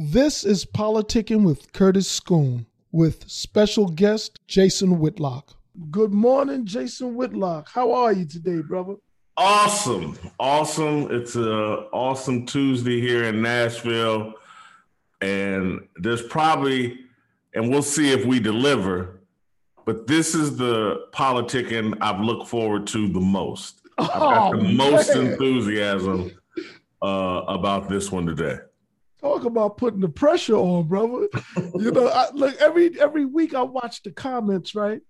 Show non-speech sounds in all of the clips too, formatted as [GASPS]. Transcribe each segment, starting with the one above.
This is Politicking with Curtis Scoon with special guest Jason Whitlock. Good morning, Jason Whitlock. How are you today, brother? Awesome. Awesome. It's a awesome Tuesday here in Nashville. And there's probably, and we'll see if we deliver, but this is the politicking I've looked forward to the most. I've got the oh, most enthusiasm uh, about this one today. Talk about putting the pressure on, brother. you know, I, look every every week I watch the comments, right?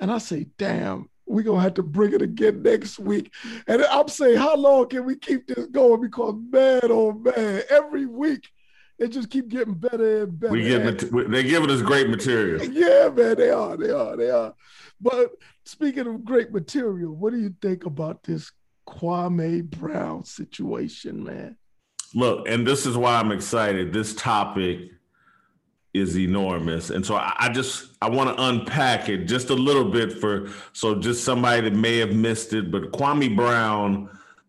And I say, damn, we're gonna have to bring it again next week. And I'm saying, how long can we keep this going? Because man, oh man, every week it just keep getting better and better. We get they're giving us great material. Yeah, man, they are, they are, they are. But speaking of great material, what do you think about this Kwame Brown situation, man? Look, and this is why I'm excited. This topic is enormous. And so I, I just I want to unpack it just a little bit for so just somebody that may have missed it. But Kwame Brown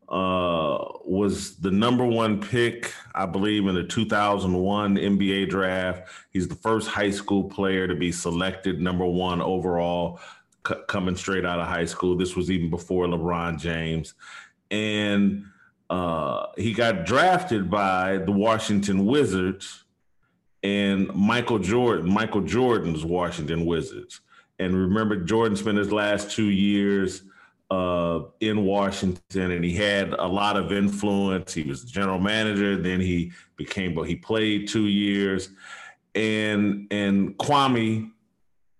uh, was the number one pick, I believe, in the 2001 NBA draft. He's the first high school player to be selected number one overall, c- coming straight out of high school. This was even before LeBron James, and uh, he got drafted by the Washington Wizards and Michael Jordan, Michael Jordan's Washington Wizards. And remember, Jordan spent his last two years uh, in Washington, and he had a lot of influence. He was the general manager. Then he became, but he played two years, and and Kwame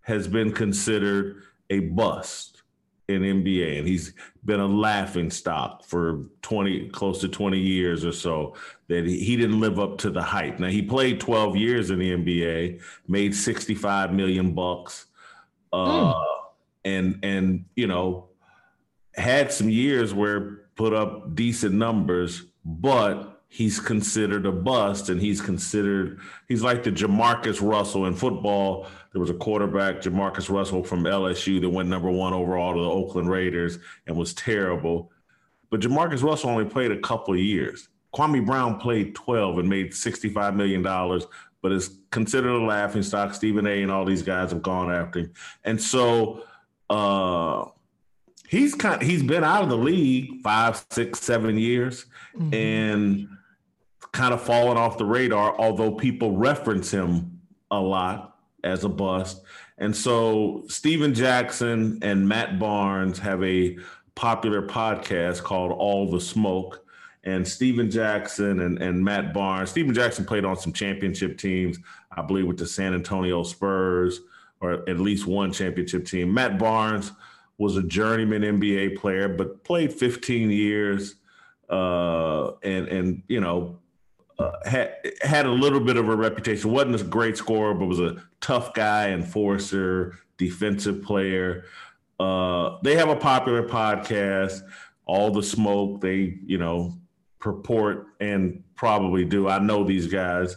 has been considered a bust in NBA, and he's been a laughing stock for 20, close to 20 years or so, that he, didn't live up to the hype. Now he played 12 years in the NBA, made 65 million bucks. Uh, mm. and and you know, had some years where put up decent numbers, but he's considered a bust and he's considered he's like the Jamarcus Russell in football. There was a quarterback, Jamarcus Russell from LSU that went number one overall to the Oakland Raiders and was terrible. But Jamarcus Russell only played a couple of years. Kwame Brown played 12 and made $65 million, but is considered a laughing stock. Stephen A and all these guys have gone after him. And so uh he's kind he's been out of the league five, six, seven years. Mm-hmm. And kind of fallen off the radar, although people reference him a lot as a bust. And so Stephen Jackson and Matt Barnes have a popular podcast called All the Smoke. And Stephen Jackson and, and Matt Barnes, Stephen Jackson played on some championship teams, I believe with the San Antonio Spurs, or at least one championship team. Matt Barnes was a journeyman NBA player, but played 15 years. Uh, and and you know uh, had had a little bit of a reputation. wasn't a great scorer, but was a tough guy, enforcer, defensive player. Uh, they have a popular podcast, All the Smoke. They, you know, purport and probably do. I know these guys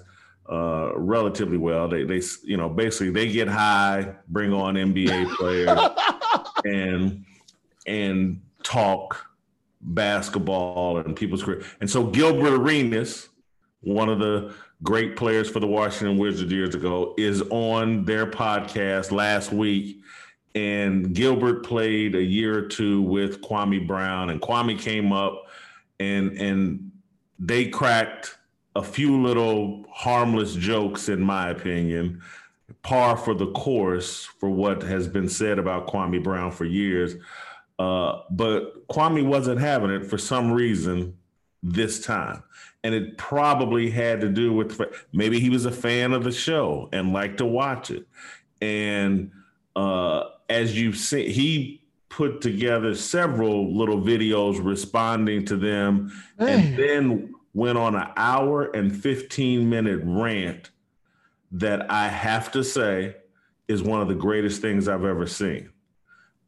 uh, relatively well. They, they, you know, basically they get high, bring on NBA [LAUGHS] players, and and talk basketball and people's career. And so Gilbert Arenas one of the great players for the Washington Wizards years ago, is on their podcast last week. And Gilbert played a year or two with Kwame Brown, and Kwame came up and and they cracked a few little harmless jokes, in my opinion, par for the course for what has been said about Kwame Brown for years. Uh, but Kwame wasn't having it for some reason this time and it probably had to do with maybe he was a fan of the show and liked to watch it. And uh, as you've seen, he put together several little videos responding to them, Man. and then went on an hour and 15 minute rant that I have to say is one of the greatest things I've ever seen.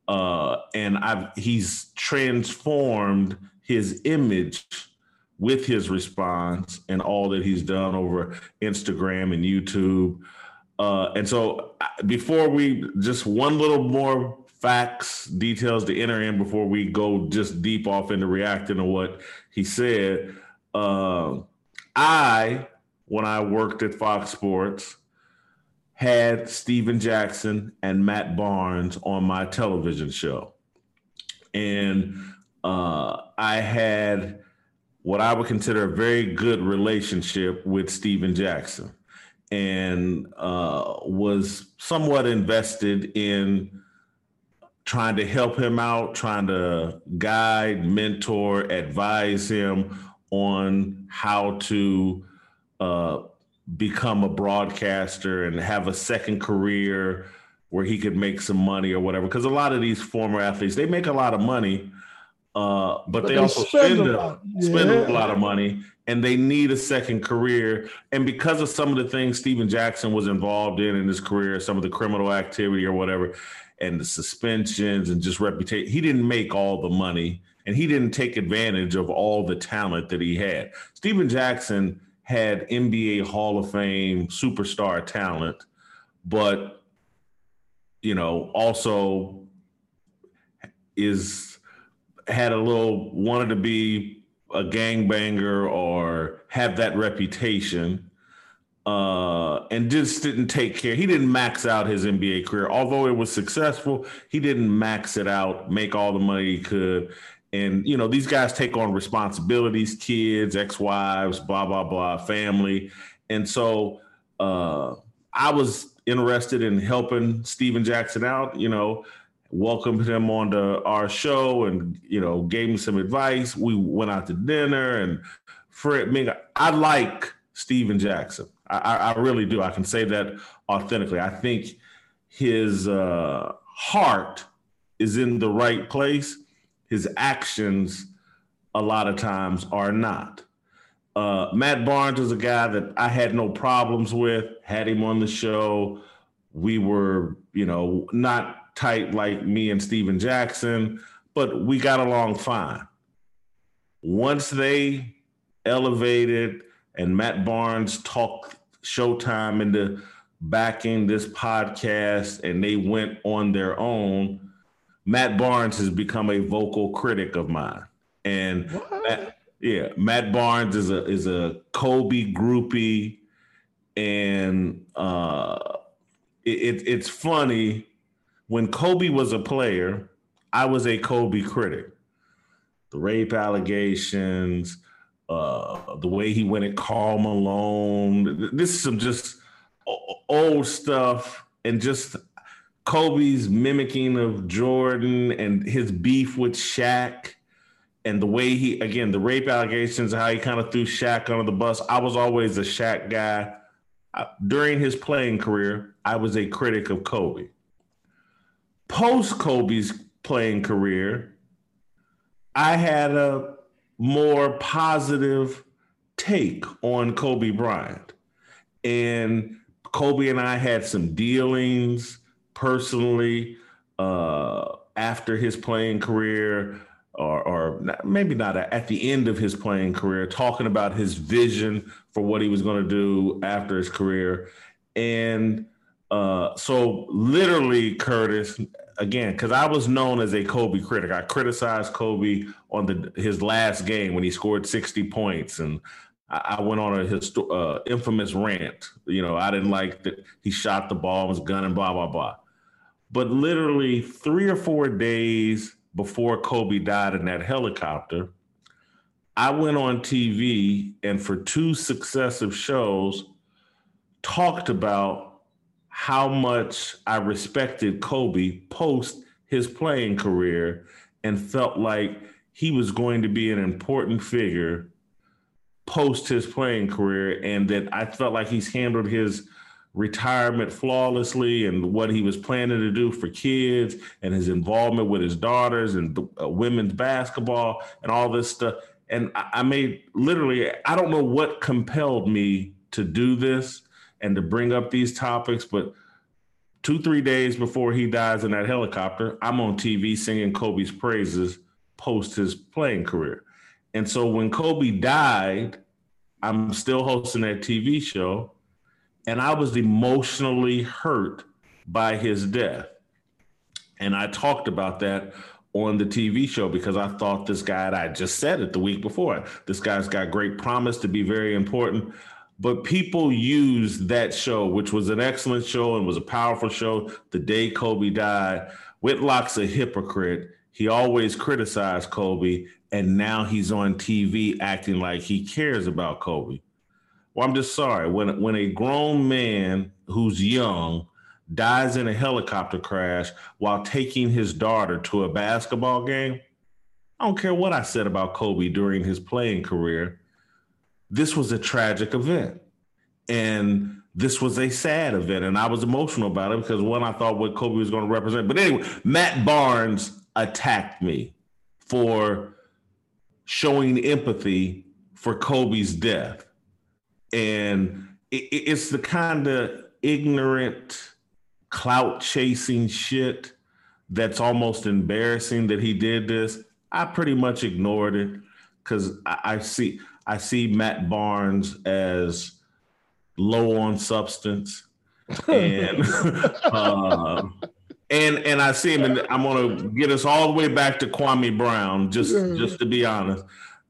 Uh, and I've he's transformed his image with his response and all that he's done over Instagram and YouTube. Uh, and so, before we just one little more facts, details to enter in before we go just deep off into reacting to what he said. Uh, I when I worked at Fox Sports had Stephen Jackson and Matt Barnes on my television show. And uh, I had what I would consider a very good relationship with Stephen Jackson and uh, was somewhat invested in trying to help him out, trying to guide, mentor, advise him on how to uh, become a broadcaster and have a second career where he could make some money or whatever. Because a lot of these former athletes, they make a lot of money, uh, but, but, they, they also spend, spend, a, yeah. spend a lot of money and they need a second career. And because of some of the things Stephen Jackson was involved in in his career, some of the criminal activity or whatever, and the suspensions and just reputation, he didn't make all the money and he didn't take advantage of all the talent that he had. Stephen Jackson had NBA Hall of Fame superstar talent, but you know, also is had a little wanted to be a gangbanger or have that reputation uh, and just didn't take care. He didn't max out his NBA career. Although it was successful, he didn't max it out, make all the money he could. And, you know, these guys take on responsibilities, kids, ex wives, blah, blah, blah, family. And so uh, I was interested in helping Stephen Jackson out, you know, welcomed him onto our show and you know gave him some advice. We went out to dinner and Fred Ming. I like Stephen Jackson. I, I, really do. I can say that authentically. I think his uh, heart is in the right place. His actions, a lot of times, are not. Uh, Matt Barnes is a guy that I had no problems with. Had him on the show. We were, you know, not tight like me and Stephen Jackson, but we got along fine. Once they elevated and Matt Barnes talked Showtime into backing this podcast and they went on their own, Matt Barnes has become a vocal critic of mine. And Matt, yeah, Matt Barnes is a is a Kobe groupie, and uh, it, it's funny when Kobe was a player, I was a Kobe critic. The rape allegations, uh, the way he went at Karl Malone. This is some just old stuff and just Kobe's mimicking of Jordan and his beef with Shaq and the way he again the rape allegations, how he kind of threw Shaq under the bus. I was always a Shaq guy. during his playing career, I was a critic of Kobe post Kobe's playing career, I had a more positive take on Kobe Bryant. And Kobe and I had some dealings personally uh, after his playing career, or, or maybe not at the end of his playing career, talking about his vision for what he was going to do after his career. And uh, so literally, Curtis, again, because I was known as a Kobe critic. I criticized Kobe on the his last game when he scored 60 points, and I, I went on a histo- uh, infamous rant. You know, I didn't like that he shot the ball, was gunning, blah blah blah. But literally three or four days before Kobe died in that helicopter, I went on TV and for two successive shows talked about how much I respected Kobe post his playing career and felt like he was going to be an important figure post his playing career and that I felt like he's handled his retirement flawlessly and what he was planning to do for kids and his involvement with his daughters and uh, women's basketball and all this stuff. And I, I made literally I don't know what compelled me to do this and to bring up these topics. But two, three days before he dies in that helicopter, I'm on TV singing Kobe's praises post his playing career. And so when Kobe died, I'm still hosting that TV show, and I was emotionally hurt by his death. And I talked about that on the TV show because I thought this guy, I just said it the week before, this guy's got great promise to be very important. But people used that show, which was an excellent show and was a powerful show, the day Kobe died. Whitlock's a hypocrite. He always criticized Kobe, and now he's on TV acting like he cares about Kobe. Well, I'm just sorry. When when a grown man who's young dies in a helicopter crash while taking his daughter to a basketball game, I don't care what I said about Kobe during his playing career. This was a tragic event. And this was a sad event. And I was emotional about it because one, I thought what Kobe was going to represent. But anyway, Matt Barnes attacked me for showing empathy for Kobe's death. And it's the kind of ignorant, clout chasing shit that's almost embarrassing that he did this. I pretty much ignored it because I, I, see I see Matt Barnes as low on substance, and [LAUGHS] uh, and and I see him, and I'm gonna get us all the way back to Kwame Brown, just just to be honest.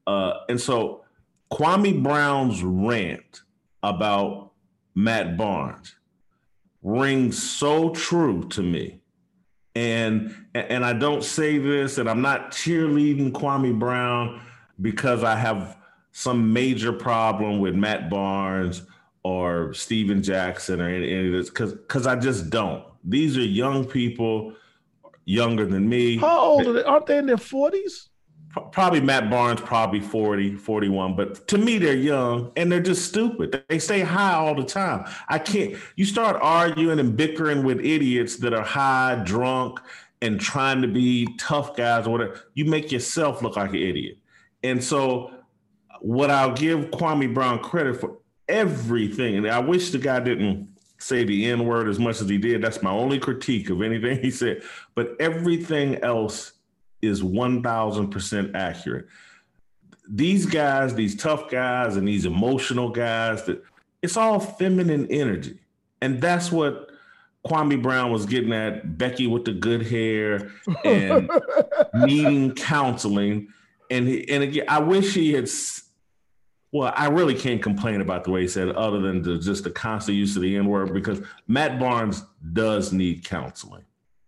Uh, and so Kwame Brown's rant about Matt Barnes rings so true to me and and I don't say this, and I'm not cheerleading Kwame Brown because I have some major problem with Matt Barnes or Stephen Jackson or any, any of this, because because I just don't. These are young people, younger than me. How old are they? Aren't they in their 40s? probably Matt Barnes, probably 40, 41. But to me, they're young and they're just stupid. They stay high all the time. I can't, you start arguing and bickering with idiots that are high, drunk, and trying to be tough guys or whatever. You make yourself look like an idiot. And so, what I'll give Kwame Brown credit for everything, and I wish the guy didn't say the N word as much as he did. That's my only critique of anything he said. But everything else is 1000% accurate. These guys, these tough guys and these emotional guys that it's all feminine energy. And that's what Kwame Brown was getting at Becky with the good hair and [LAUGHS] needing counseling. And he, and again, I wish he had. Well, I really can't complain about the way he said, it, other than the, just the constant use of the N word, because Matt Barnes does need counseling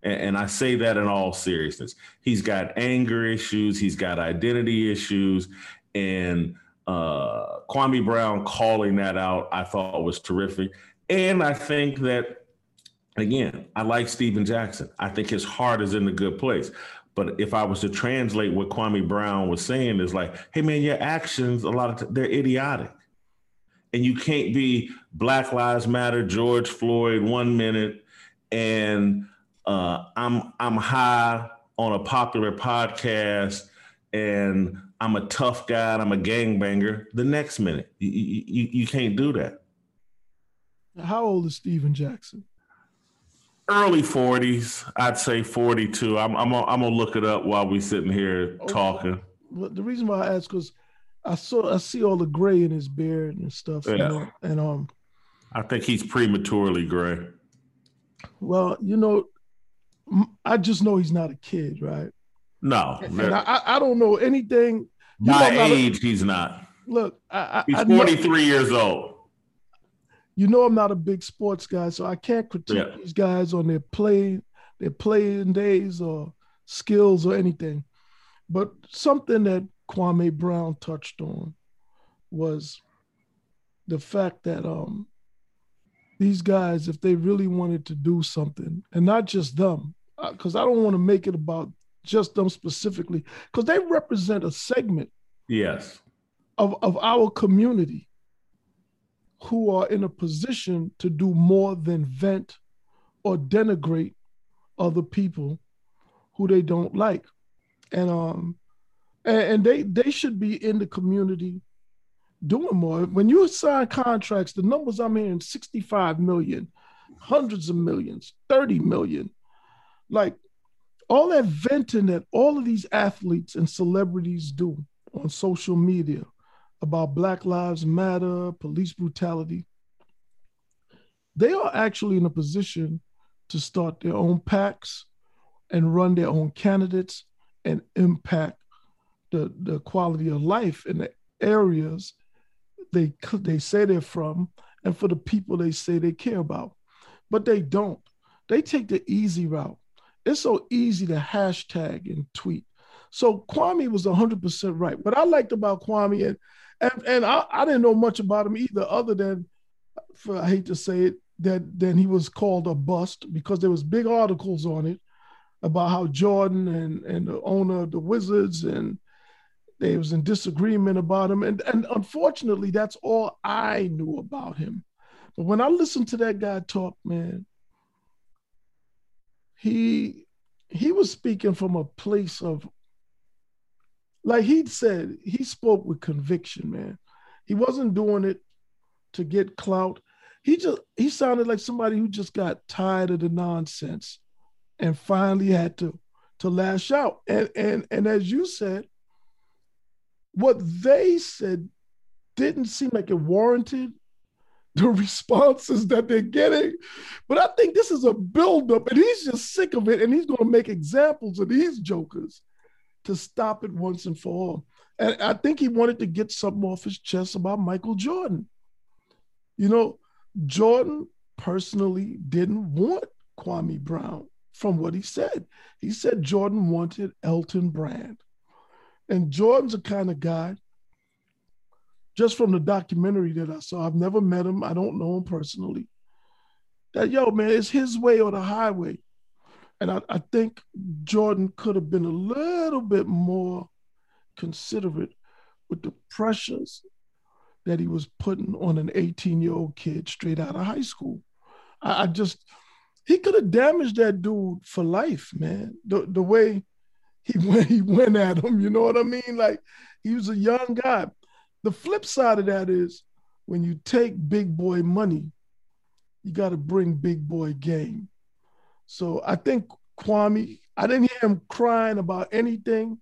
and, and I say that in all seriousness. He's got anger issues, he's got identity issues, and uh, Kwame Brown calling that out, I thought was terrific. And I think that, again, I like Stephen Jackson. I think his heart is in a good place. But if I was to translate what Kwame Brown was saying, is like, hey man, your actions a lot of t- they're idiotic, and you can't be Black Lives Matter, George Floyd one minute, and uh, I'm I'm high on a popular podcast and I'm a tough guy and I'm a gangbanger. The next minute, you, you, you can't do that. How old is Stephen Jackson? Early 40s, I'd say 42. I'm I'm gonna, I'm gonna look it up while we sitting here talking. Well, the reason why I ask because I saw I see all the gray in his beard and stuff. Yeah. You know, and um, I think he's prematurely gray. Well, you know, I just know he's not a kid, right? No, and I, I don't know anything. My age, a, he's not. Look, I, he's 43 know, years old. You know, I'm not a big sports guy, so I can't critique yeah. these guys on their play, their playing days or skills or anything. But something that Kwame Brown touched on was the fact that um, these guys, if they really wanted to do something, and not just them, because uh, I don't want to make it about just them specifically, because they represent a segment. Yes. Of, of our community who are in a position to do more than vent or denigrate other people who they don't like. And um and, and they they should be in the community doing more. When you sign contracts, the numbers I'm hearing 65 million, hundreds of millions, 30 million. Like all that venting that all of these athletes and celebrities do on social media about Black Lives Matter, police brutality, they are actually in a position to start their own PACs and run their own candidates and impact the, the quality of life in the areas they they say they're from and for the people they say they care about. But they don't. They take the easy route. It's so easy to hashtag and tweet. So Kwame was 100% right. What I liked about Kwame, and and, and I, I didn't know much about him either, other than, for, I hate to say it, that then he was called a bust because there was big articles on it about how Jordan and, and the owner of the Wizards and they was in disagreement about him. And, and unfortunately, that's all I knew about him. But when I listened to that guy talk, man, he he was speaking from a place of like he said, he spoke with conviction, man. He wasn't doing it to get clout. He just he sounded like somebody who just got tired of the nonsense and finally had to to lash out. And and and as you said, what they said didn't seem like it warranted the [LAUGHS] responses that they're getting. But I think this is a buildup, and he's just sick of it, and he's going to make examples of these jokers to stop it once and for all. And I think he wanted to get something off his chest about Michael Jordan. You know, Jordan personally didn't want Kwame Brown from what he said. He said Jordan wanted Elton Brand. And Jordan's a kind of guy, just from the documentary that I saw, I've never met him, I don't know him personally. That, yo, man, it's his way or the highway. And I, I think Jordan could have been a little bit more considerate with the pressures that he was putting on an 18 year old kid straight out of high school. I, I just, he could have damaged that dude for life, man. The, the way he [LAUGHS] went, he went at him, you know what I mean? Like he was a young guy. The flip side of that is when you take big boy money, you got to bring big boy game. So I think Kwame, I didn't hear him crying about anything.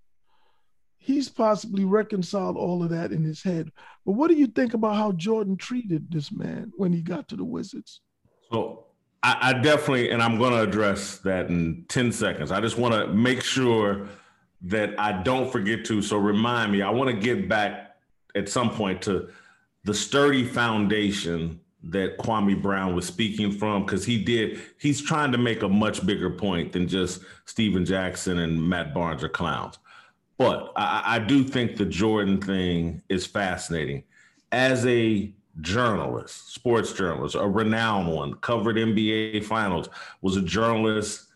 He's possibly reconciled all of that in his head. But what do you think about how Jordan treated this man when he got to the Wizards? So I, I definitely, and I'm going to address that in 10 seconds. I just want to make sure that I don't forget to. So remind me, I want to get back at some point to the sturdy foundation that Kwame Brown was speaking from because he did he's trying to make a much bigger point than just Stephen Jackson and Matt Barnes are clowns. But I, I do think the Jordan thing is fascinating. As a journalist, sports journalist, a renowned one, covered NBA finals, was a journalist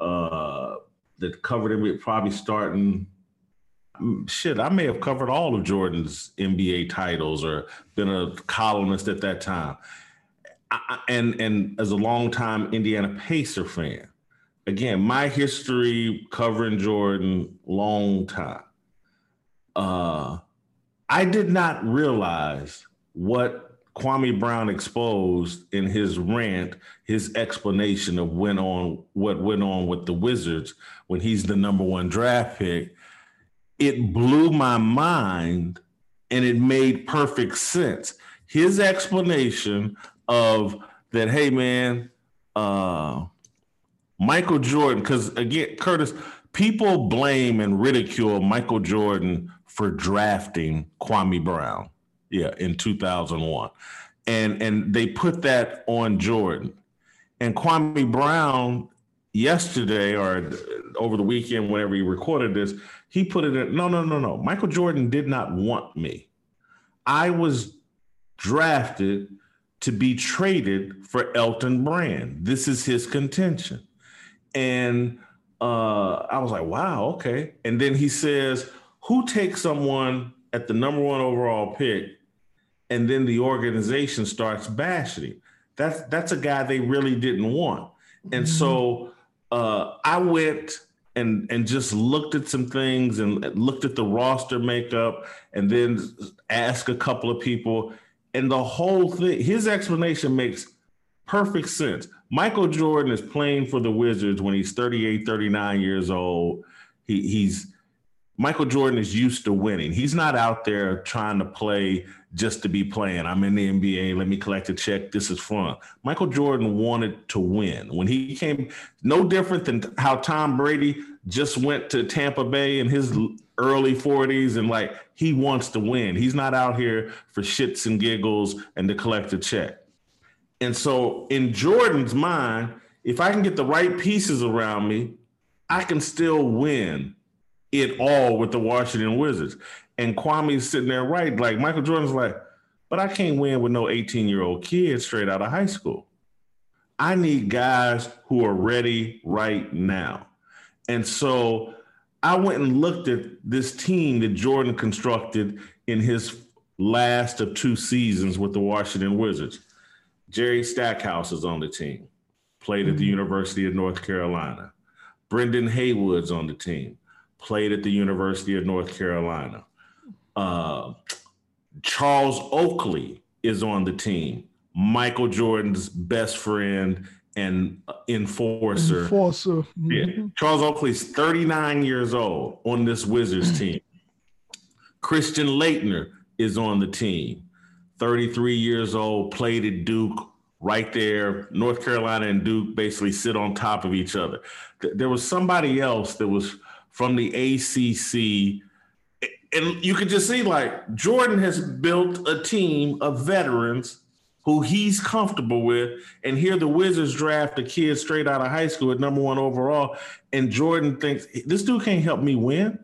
uh, that covered it probably starting shit, I may have covered all of Jordan's NBA titles or been a columnist at that time. I, and and as a longtime Indiana Pacer fan, again, my history covering Jordan, long time. Uh, I did not realize what Kwame Brown exposed in his rant, his explanation of went on what went on with the Wizards when he's the number one draft pick it blew my mind and it made perfect sense. His explanation of that, hey man, uh, Michael Jordan, because again, Curtis, people blame and ridicule Michael Jordan for drafting Kwame Brown, yeah, in 2001. And and they put that on Jordan. And Kwame Brown yesterday or over the weekend, whenever he recorded this, he put it in. No, no, no, no. Michael Jordan did not want me. I was drafted to be traded for Elton Brand. This is his contention. And uh, I was like, wow, okay. And then he says, who takes someone at the number one overall pick and then the organization starts bashing him? That's that's a guy they really didn't want. And mm-hmm. so uh, I went and and just looked at some things and looked at the roster makeup and then asked a couple of people. And the whole thing his explanation makes perfect sense. Michael jordan is playing for the wizards when he's 38 39 years old. He, he's Michael Jordan is used to winning. He's not out there trying to play just to be playing. I'm in the NBA. Let me collect a check. This is fun. Michael Jordan wanted to win. When he came, no different than how Tom Brady just went to Tampa Bay in his early 40s and like he wants to win. He's not out here for shits and giggles and to collect a check. And so in Jordan's mind, if I can get the right pieces around me, I can still win it all with the Washington Wizards. And Kwame's sitting there right, like Michael Jordan's like, but I can't win with no 18 year old kid straight out of high school. I need guys who are ready right now. And so I went and looked at this team that Jordan constructed in his last of two seasons with the Washington Wizards. Jerry Stackhouse is on the team, played at the mm-hmm. University of North Carolina. Brendan Haywood's on the team, played at the University of North Carolina. Uh, Charles Oakley is on the team, Michael Jordan's best friend and enforcer. Enforcer. Mm-hmm. Yeah. Charles Oakley's 39 years old on this Wizards [CLEARS THROAT] team. Christian Laettner is on the team. 33 years old, played at Duke, right there. North Carolina and Duke basically sit on top of each other. There was somebody else that was from the ACC. And you could just see like Jordan has built a team of veterans who he's comfortable with. And here the Wizards draft a kid straight out of high school at number one overall. And Jordan thinks this dude can't help me win.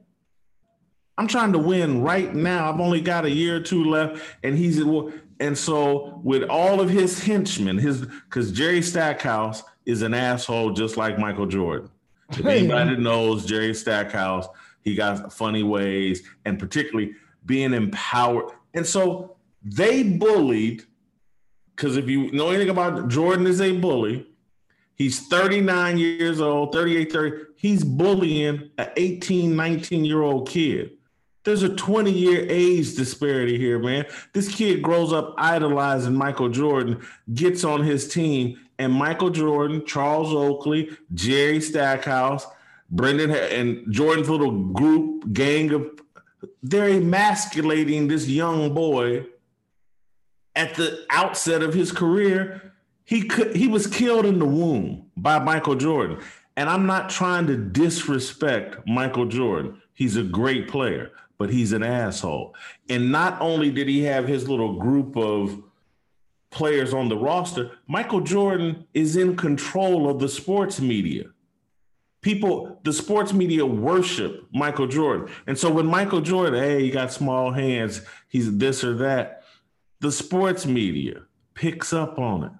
I'm trying to win right now. I've only got a year or two left, and he's and so with all of his henchmen, his because Jerry Stackhouse is an asshole just like Michael Jordan. [LAUGHS] If anybody knows Jerry Stackhouse, he got funny ways, and particularly being empowered. And so they bullied because if you know anything about Jordan is a bully. He's 39 years old, 38, 30. He's bullying an 18, 19 year old kid. There's a 20 year age disparity here, man. This kid grows up idolizing Michael Jordan, gets on his team, and Michael Jordan, Charles Oakley, Jerry Stackhouse, Brendan, and Jordan's little group, gang of, they're emasculating this young boy at the outset of his career. He could, he was killed in the womb by Michael Jordan. And I'm not trying to disrespect Michael Jordan. He's a great player but he's an asshole. And not only did he have his little group of players on the roster, Michael Jordan is in control of the sports media. People, the sports media worship Michael Jordan. And so when Michael Jordan, hey, he got small hands, he's this or that, the sports media picks up on it.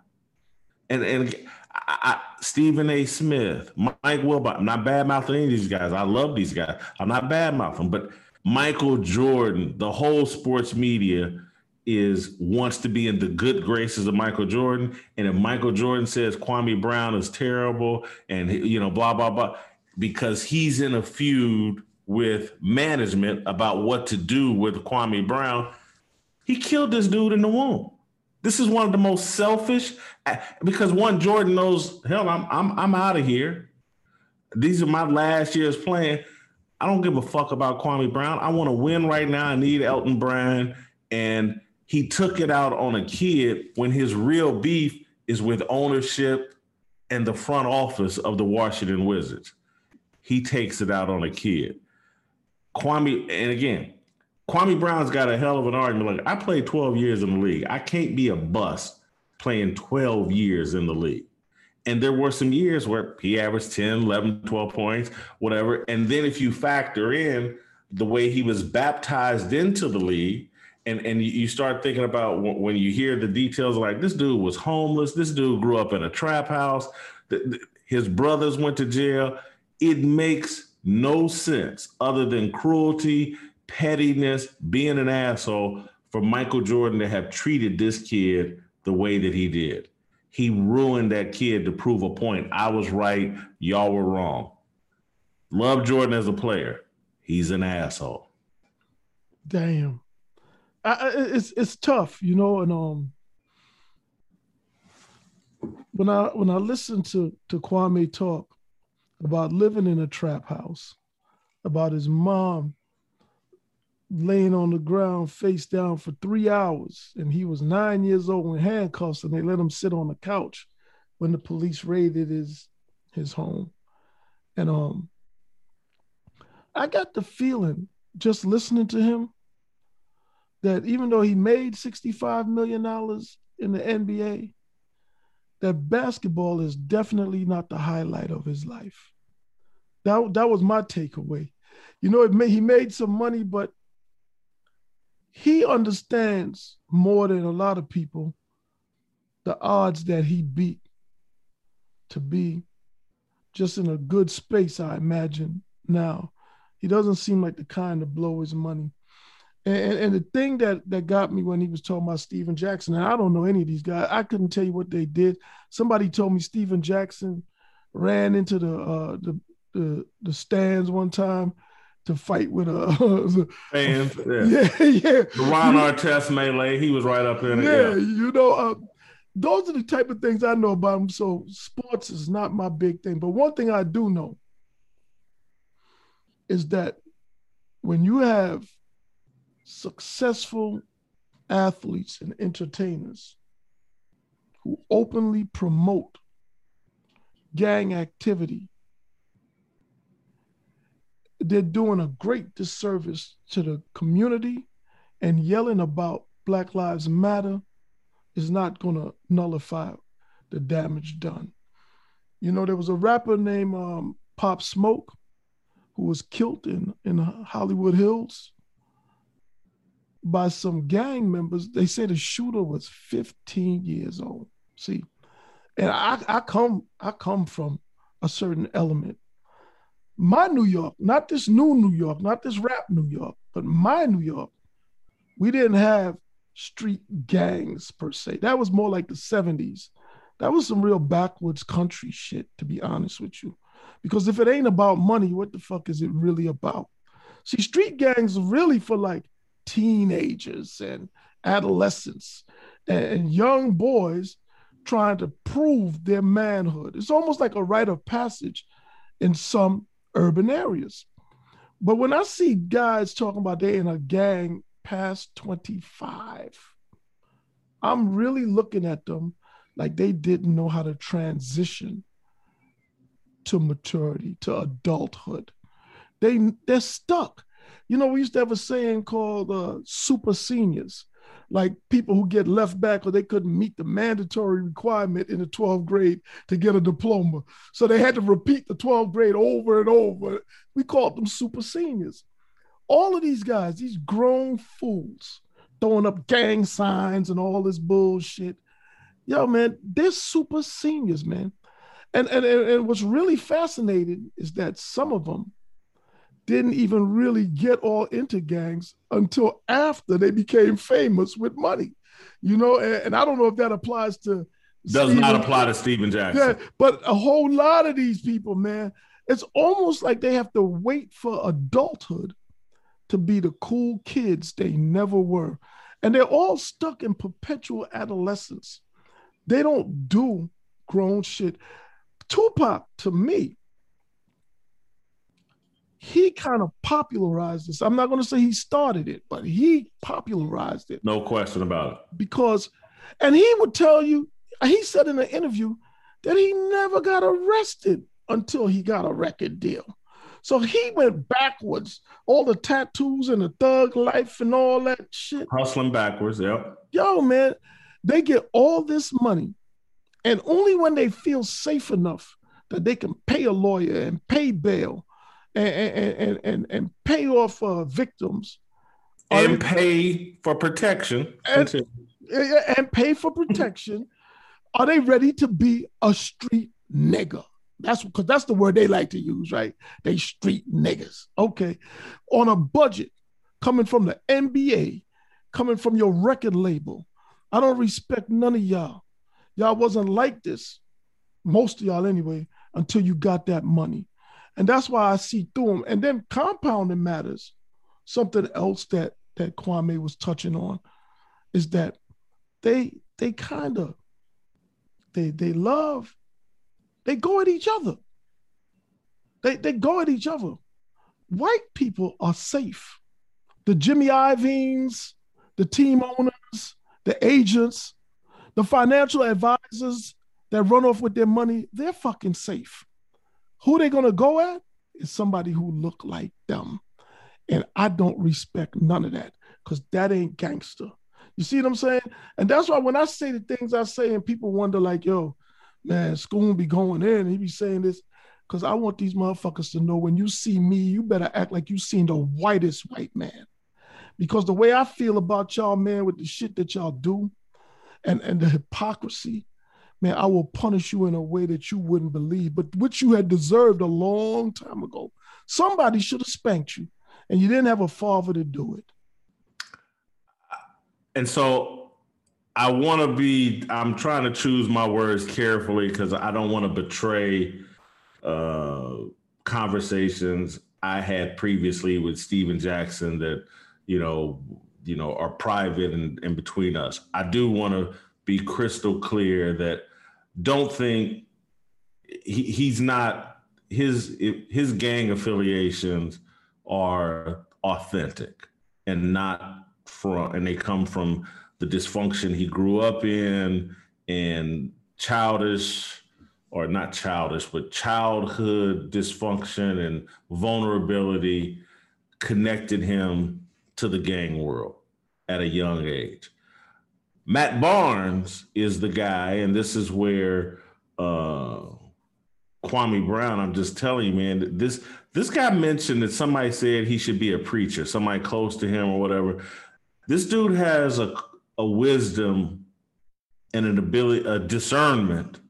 And and I, I, Stephen A. Smith, Mike Wilbon, I'm not bad mouthing any of these guys. I love these guys. I'm not bad mouthing, but Michael Jordan, the whole sports media is wants to be in the good graces of Michael Jordan. And if Michael Jordan says Kwame Brown is terrible and you know, blah, blah, blah, because he's in a feud with management about what to do with Kwame Brown, he killed this dude in the womb. This is one of the most selfish because one Jordan knows, hell, I'm I'm I'm out of here. These are my last years playing. I don't give a fuck about Kwame Brown. I want to win right now. I need Elton Brand. And he took it out on a kid when his real beef is with ownership and the front office of the Washington Wizards. He takes it out on a kid. Kwame, and again, Kwame Brown's got a hell of an argument. Like, I played 12 years in the league. I can't be a bust playing 12 years in the league. And there were some years where he averaged 10, 11, 12 points, whatever. And then if you factor in the way he was baptized into the league, and, and you start thinking about when you hear the details like this dude was homeless, this dude grew up in a trap house, his brothers went to jail. It makes no sense other than cruelty, pettiness, being an asshole for Michael Jordan to have treated this kid the way that he did he ruined that kid to prove a point. I was right, y'all were wrong. Love Jordan as a player. He's an asshole. Damn. I, it's it's tough, you know, and um when I when I listen to to Kwame talk about living in a trap house, about his mom laying on the ground face down for three hours. And he was nine years old in handcuffs, and they let him sit on the couch when the police raided his his home. And um I got the feeling just listening to him that even though he made $65 million in the NBA, that basketball is definitely not the highlight of his life. That, that was my takeaway. You know, may, he made some money, but he understands more than a lot of people the odds that he beat to be just in a good space, I imagine now. He doesn't seem like the kind to blow his money. And, and, the thing that that got me when he was talking about Stephen Jackson, and I don't know any of these guys, I couldn't tell you what they did. Somebody told me Stephen Jackson ran into the uh, the, the, the stands one time to fight with a [LAUGHS] fans. [LAUGHS] Yeah, yeah. yeah. The Ron Artest melee, he was right up in it. Yeah, yeah. you know, uh, those are the type of things I know about him. So sports is not my big thing. But one thing I do know is that when you have successful athletes and entertainers who openly promote gang activity, they're doing a great disservice to the community and yelling about Black Lives Matter is not going to nullify the damage done. You know, there was a rapper named um, Pop Smoke who was killed in, in Hollywood Hills by some gang members. They say the shooter was 15 years old. See, and I, I come I come from a certain element. My New York, not this new New York, not this rap New York, but my New York, we didn't have street gangs per se. That was more like the 70s. That was some real backwoods country shit, to be honest with you. Because if it ain't about money, what the fuck is it really about? See, street gangs are really for like teenagers and adolescents and young boys trying to prove their manhood. It's almost like a rite of passage in some urban areas. But when I see guys talking about they in a gang past 25, I'm really looking at them like they didn't know how to transition to maturity, to adulthood. They they're stuck. You know, we used to have a saying called uh, super seniors, like people who get left back or they couldn't meet the mandatory requirement in the 12th grade to get a diploma. So they had to repeat the 12th grade over and over. We called them super seniors. All of these guys, these grown fools, throwing up gang signs and all this bullshit. Yo, man, they're super seniors, man. And, and, and what's really fascinating is that some of them didn't even really get all into gangs until after they became famous with money. You know, and, and I don't know if that applies to does Stephen, not apply to Stephen Jackson. Yeah, but a whole lot of these people, man, it's almost like they have to wait for adulthood to be the cool kids they never were. And they're all stuck in perpetual adolescence. They don't do grown shit. Tupac, to me, he kind of popularized this. I'm not going to say he started it, but he popularized it. No question about it. Because, and he would tell you, he said in an interview that he never got arrested until he got a record deal. So he went backwards, all the tattoos and the thug life and all that shit. Hustling backwards, yep. Yo, man, they get all this money and only when they feel safe enough that they can pay a lawyer and pay bail and, and, and, and pay off uh, victims. And pay for protection. And, and pay for protection. Are they ready to be a street nigger? That's because that's the word they like to use, right? They street niggas. Okay. On a budget coming from the NBA, coming from your record label. I don't respect none of y'all. Y'all wasn't like this, most of y'all anyway, until you got that money. And that's why I see through them. And then compounding matters. Something else that that Kwame was touching on is that they they kind of they they love they go at each other. They they go at each other. White people are safe. the Jimmy Iovines, the team owners, the agents, the financial advisors that run off with their money, they're fucking safe. Who they gonna go at is somebody who look like them. And I don't respect none of that because that ain't gangster. You see what I'm saying? And that's why when I say the things I say and people wonder, like, yo, man, Scoon be going in, he be saying this. Because I want these motherfuckers to know when you see me, you better act like you seen the whitest white man. Because the way I feel about y'all, man, with the shit that y'all do and, and the hypocrisy, man, I will punish you in a way that you wouldn't believe, but which you had deserved a long time ago. Somebody should have spanked you, and you didn't have a father to do it. And so I want to be, I'm trying to choose my words carefully because I don't want to betray uh, conversations I had previously with Stephen Jackson that, you know, you know, are private and, and between us. I do want to be crystal clear that don't think he, he's not his his gang affiliations are authentic and not from and they come from the dysfunction he grew up in and childish or not childish but childhood dysfunction and vulnerability connected him to the gang world at a young age Matt Barnes is the guy, and this is where uh, Kwame Brown. I'm just telling you, man. This this guy mentioned that somebody said he should be a preacher, somebody close to him or whatever. This dude has a a wisdom and an ability, a discernment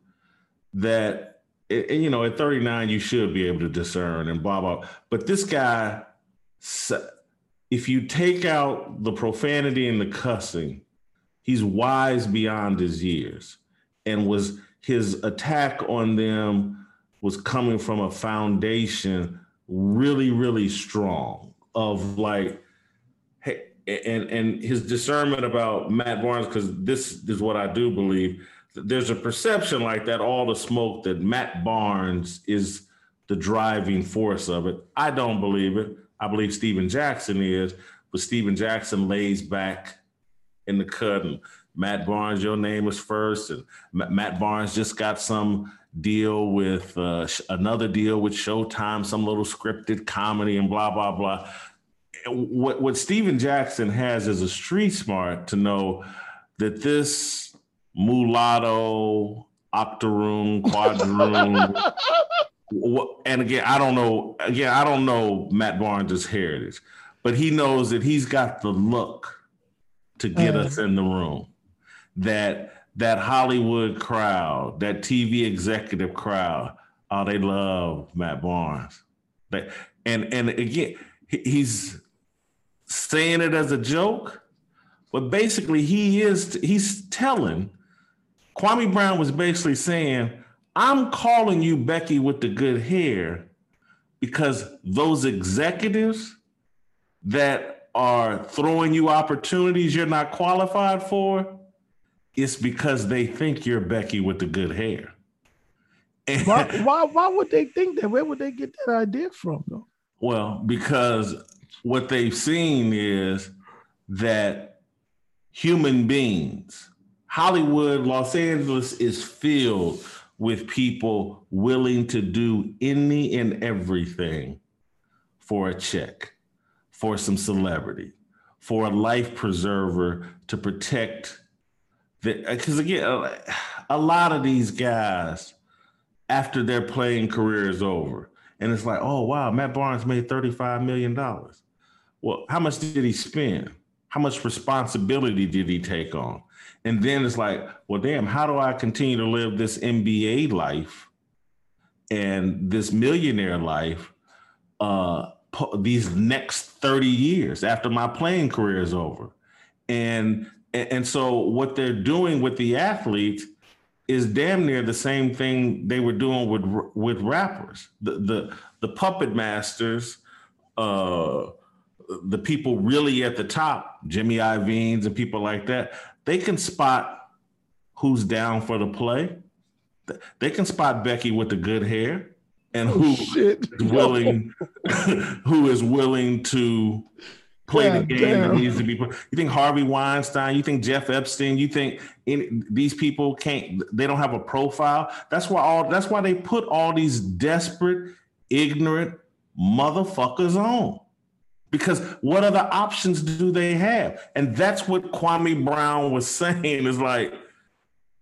that you know at 39 you should be able to discern and blah blah. But this guy, if you take out the profanity and the cussing he's wise beyond his years. And was his attack on them was coming from a foundation really really strong of like hey and and his discernment about Matt Barnes because this is what I do believe. There's a perception like that all the smoke that Matt Barnes is the driving force of it. I don't believe it. I believe Stephen Jackson is but Stephen Jackson lays back in the cut. And Matt Barnes, your name is first. And Matt Barnes just got some deal with uh, another deal with Showtime, some little scripted comedy and blah, blah, blah. What, what Stephen Jackson has is a street smart to know that this mulatto, octoroon, [LAUGHS] quadroon, and again, I don't know, again, I don't know Matt Barnes' heritage, but he knows that he's got the look to get uh, us in the room. That that Hollywood crowd, that TV executive crowd, oh, they love Matt Barnes. They, and and again, he's saying it as a joke, but basically he is he's telling Kwame Brown was basically saying, I'm calling you Becky with the good hair because those executives that are throwing you opportunities you're not qualified for, it's because they think you're Becky with the good hair. why, why, why would they think that? Where would they get that idea from, though? Well, because what they've seen is that human beings, Hollywood, Los Angeles is filled with people willing to do any and everything for a check for some celebrity, for a life preserver to protect the because again, a lot of these guys after their playing career is over, and it's like, oh wow, Matt Barnes made $35 million. Well, how much did he spend? How much responsibility did he take on? And then it's like, well, damn, how do I continue to live this NBA life and this millionaire life uh, these next 30 years after my playing career is over. And and so what they're doing with the athletes is damn near the same thing they were doing with with rappers. The the the puppet masters, uh, the people really at the top, Jimmy Iovines and people like that, they can spot who's down for the play. They can spot Becky with the good hair and oh, who is [LAUGHS] willing [LAUGHS] who is willing to play the game damn. that needs to be played. You think Harvey Weinstein, you think Jeff Epstein, you think any, these people can't they don't have a profile. That's why all that's why they put all these desperate, ignorant motherfuckers on. Because what other options do they have? And that's what Kwame Brown was [LAUGHS] saying is like,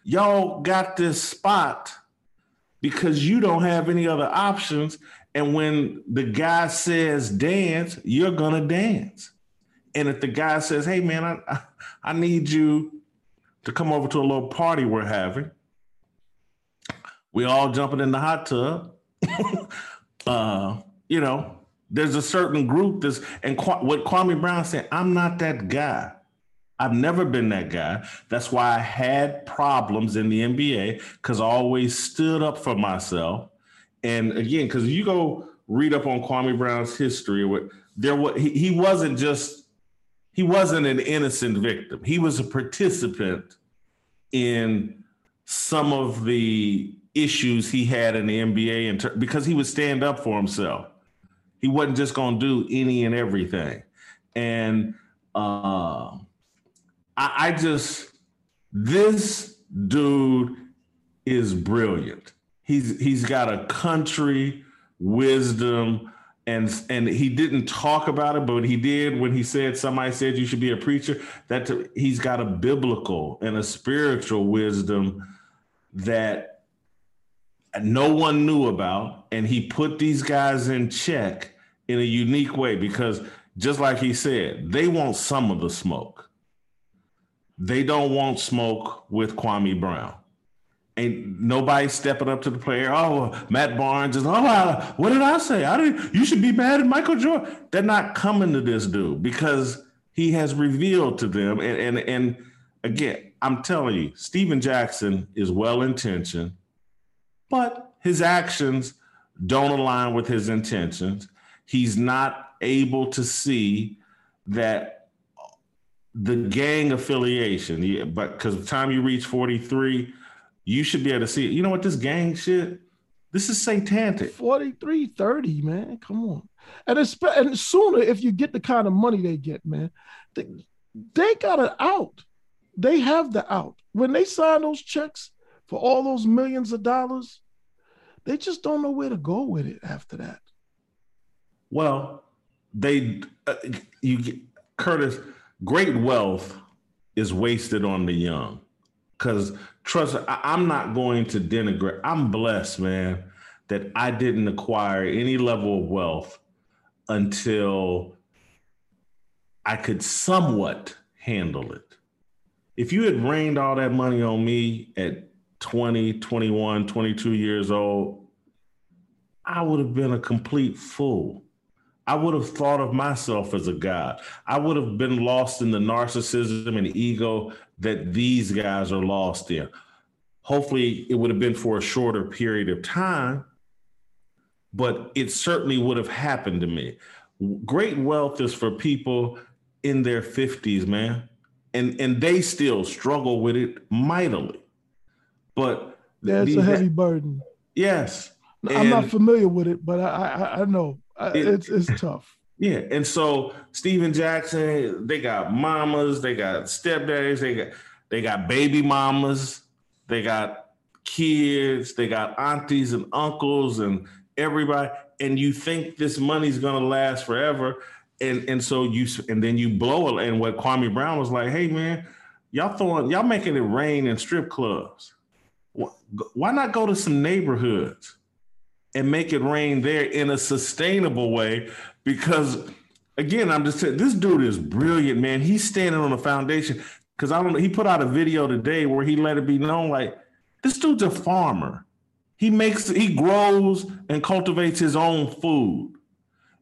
y'all got this spot because you don't have any other options. And when the guy says dance, you're gonna dance. And if the guy says, "Hey man, I I need you to come over to a little party we're having," we all jumping in the hot tub. [LAUGHS] uh, you know, there's a certain group that's and what Kwame Brown said, "I'm not that guy." I've never been that guy. That's why I had problems in the NBA because I always stood up for myself. And again, because you go read up on Kwame Brown's history, what there was he, he wasn't just he wasn't an innocent victim. He was a participant in some of the issues he had in the NBA ter- because he would stand up for himself. He wasn't just going to do any and everything. And uh, I, I just this dude is brilliant. He's he's got a country wisdom and and he didn't talk about it, but he did when he said somebody said you should be a preacher. That he's got a biblical and a spiritual wisdom that no one knew about, and he put these guys in check in a unique way because just like he said, they want some of the smoke. They don't want smoke with Kwame Brown. Ain't nobody stepping up to the player. Oh, Matt Barnes is. Oh, what did I say? I didn't. You should be mad at Michael Jordan. They're not coming to this dude because he has revealed to them. And and and again, I'm telling you, Stephen Jackson is well intentioned, but his actions don't align with his intentions. He's not able to see that the gang affiliation. Yeah, but because the time you reach 43, you should be able to see it. You know what? This gang shit, this is satanic. 43, 30, man. Come on. And, it's, and sooner, if you get the kind of money they get, man, they, they got an out. They have the out. When they sign those checks for all those millions of dollars, they just don't know where to go with it after that. Well, they, uh, you, Curtis, great wealth is wasted on the young. Because trust, I, I'm not going to denigrate. I'm blessed, man, that I didn't acquire any level of wealth until I could somewhat handle it. If you had rained all that money on me at 20, 21, 22 years old, I would have been a complete fool. I would have thought of myself as a god. I would have been lost in the narcissism and ego that these guys are lost in. Hopefully, it would have been for a shorter period of time, but it certainly would have happened to me. Great wealth is for people in their 50s, man. And and they still struggle with it mightily. But that's a heavy burden. Yes. I'm not familiar with it, but I, I, I know Uh, it, it's it's tough. Yeah, and so Stephen Jackson, they got mamas, they got stepdaddies, they got they got baby mamas, they got kids, they got aunties and uncles and everybody, and you think this money's gonna last forever, and and so you and then you blow it. And what Kwame Brown was like, hey man, y'all throwing y'all making it rain in strip clubs. Why not go to some neighborhoods? And make it rain there in a sustainable way because again i'm just saying this dude is brilliant man. He's standing on a foundation. Because i don't know he put out a video today where he let it be known like this dude's a farmer. He makes he grows and cultivates his own food.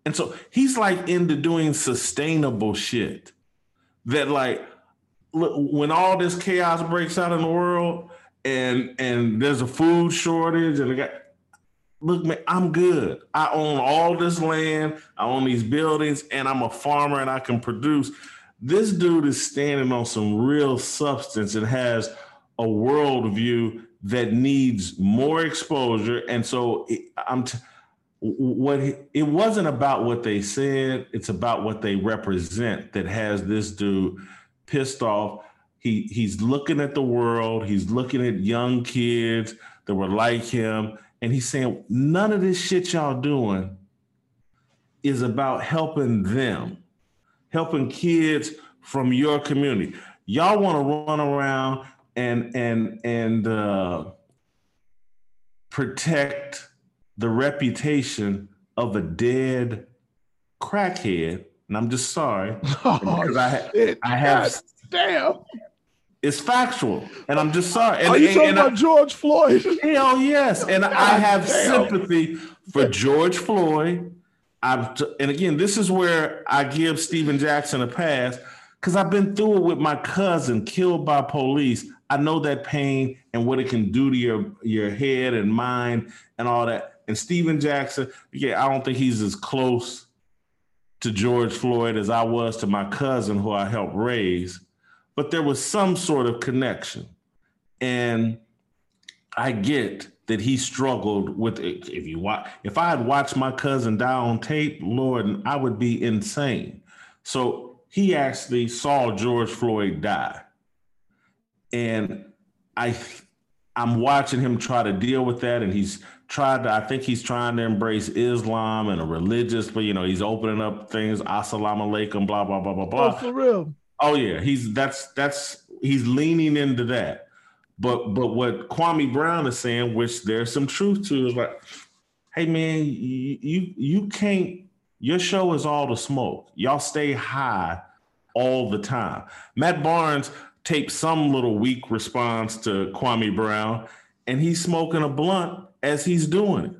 And so he's like into doing sustainable shit that like when all this chaos breaks out in the world and and there's a food shortage and got look, man, I'm good. I own all this land, I own these buildings, and I'm a farmer and I can produce. This dude is standing on some real substance and has a worldview that needs more exposure. And so I'm, t- what it wasn't about what they said it's about what they represent that has this dude pissed off he he's looking at the world he's looking at young kids that were like him and he's saying none of this shit y'all doing is about helping them helping kids from your community y'all want to run around and and and uh, protect the reputation of a dead crackhead, and I'm just sorry [LAUGHS] oh, because I. I have damn. It's factual, and I'm just sorry. And, Are you and, talking and about I, George Floyd? [LAUGHS] Hell yes, and God I have damn. sympathy for George Floyd. I've t- and again, this is where I give Stephen Jackson a pass because I've been through it with my cousin killed by police. I know that pain and what it can do to your your head and mind and all that. And Stephen Jackson, yeah, I don't think he's as close to George Floyd as I was to my cousin who I helped raise, but there was some sort of connection. And I get that he struggled with it. If you watch, if I had watched my cousin die on tape, Lord, I would be insane. So he actually saw George Floyd die. And I I'm watching him try to deal with that, and he's tried to. I think he's trying to embrace Islam and a religious, but you know, he's opening up things. Assalamu alaikum, blah blah blah blah blah. Oh, for real. Oh yeah, he's that's that's he's leaning into that. But but what Kwame Brown is saying, which there's some truth to, is like, hey man, you you, you can't. Your show is all the smoke. Y'all stay high all the time. Matt Barnes taped some little weak response to Kwame Brown, and he's smoking a blunt as he's doing it.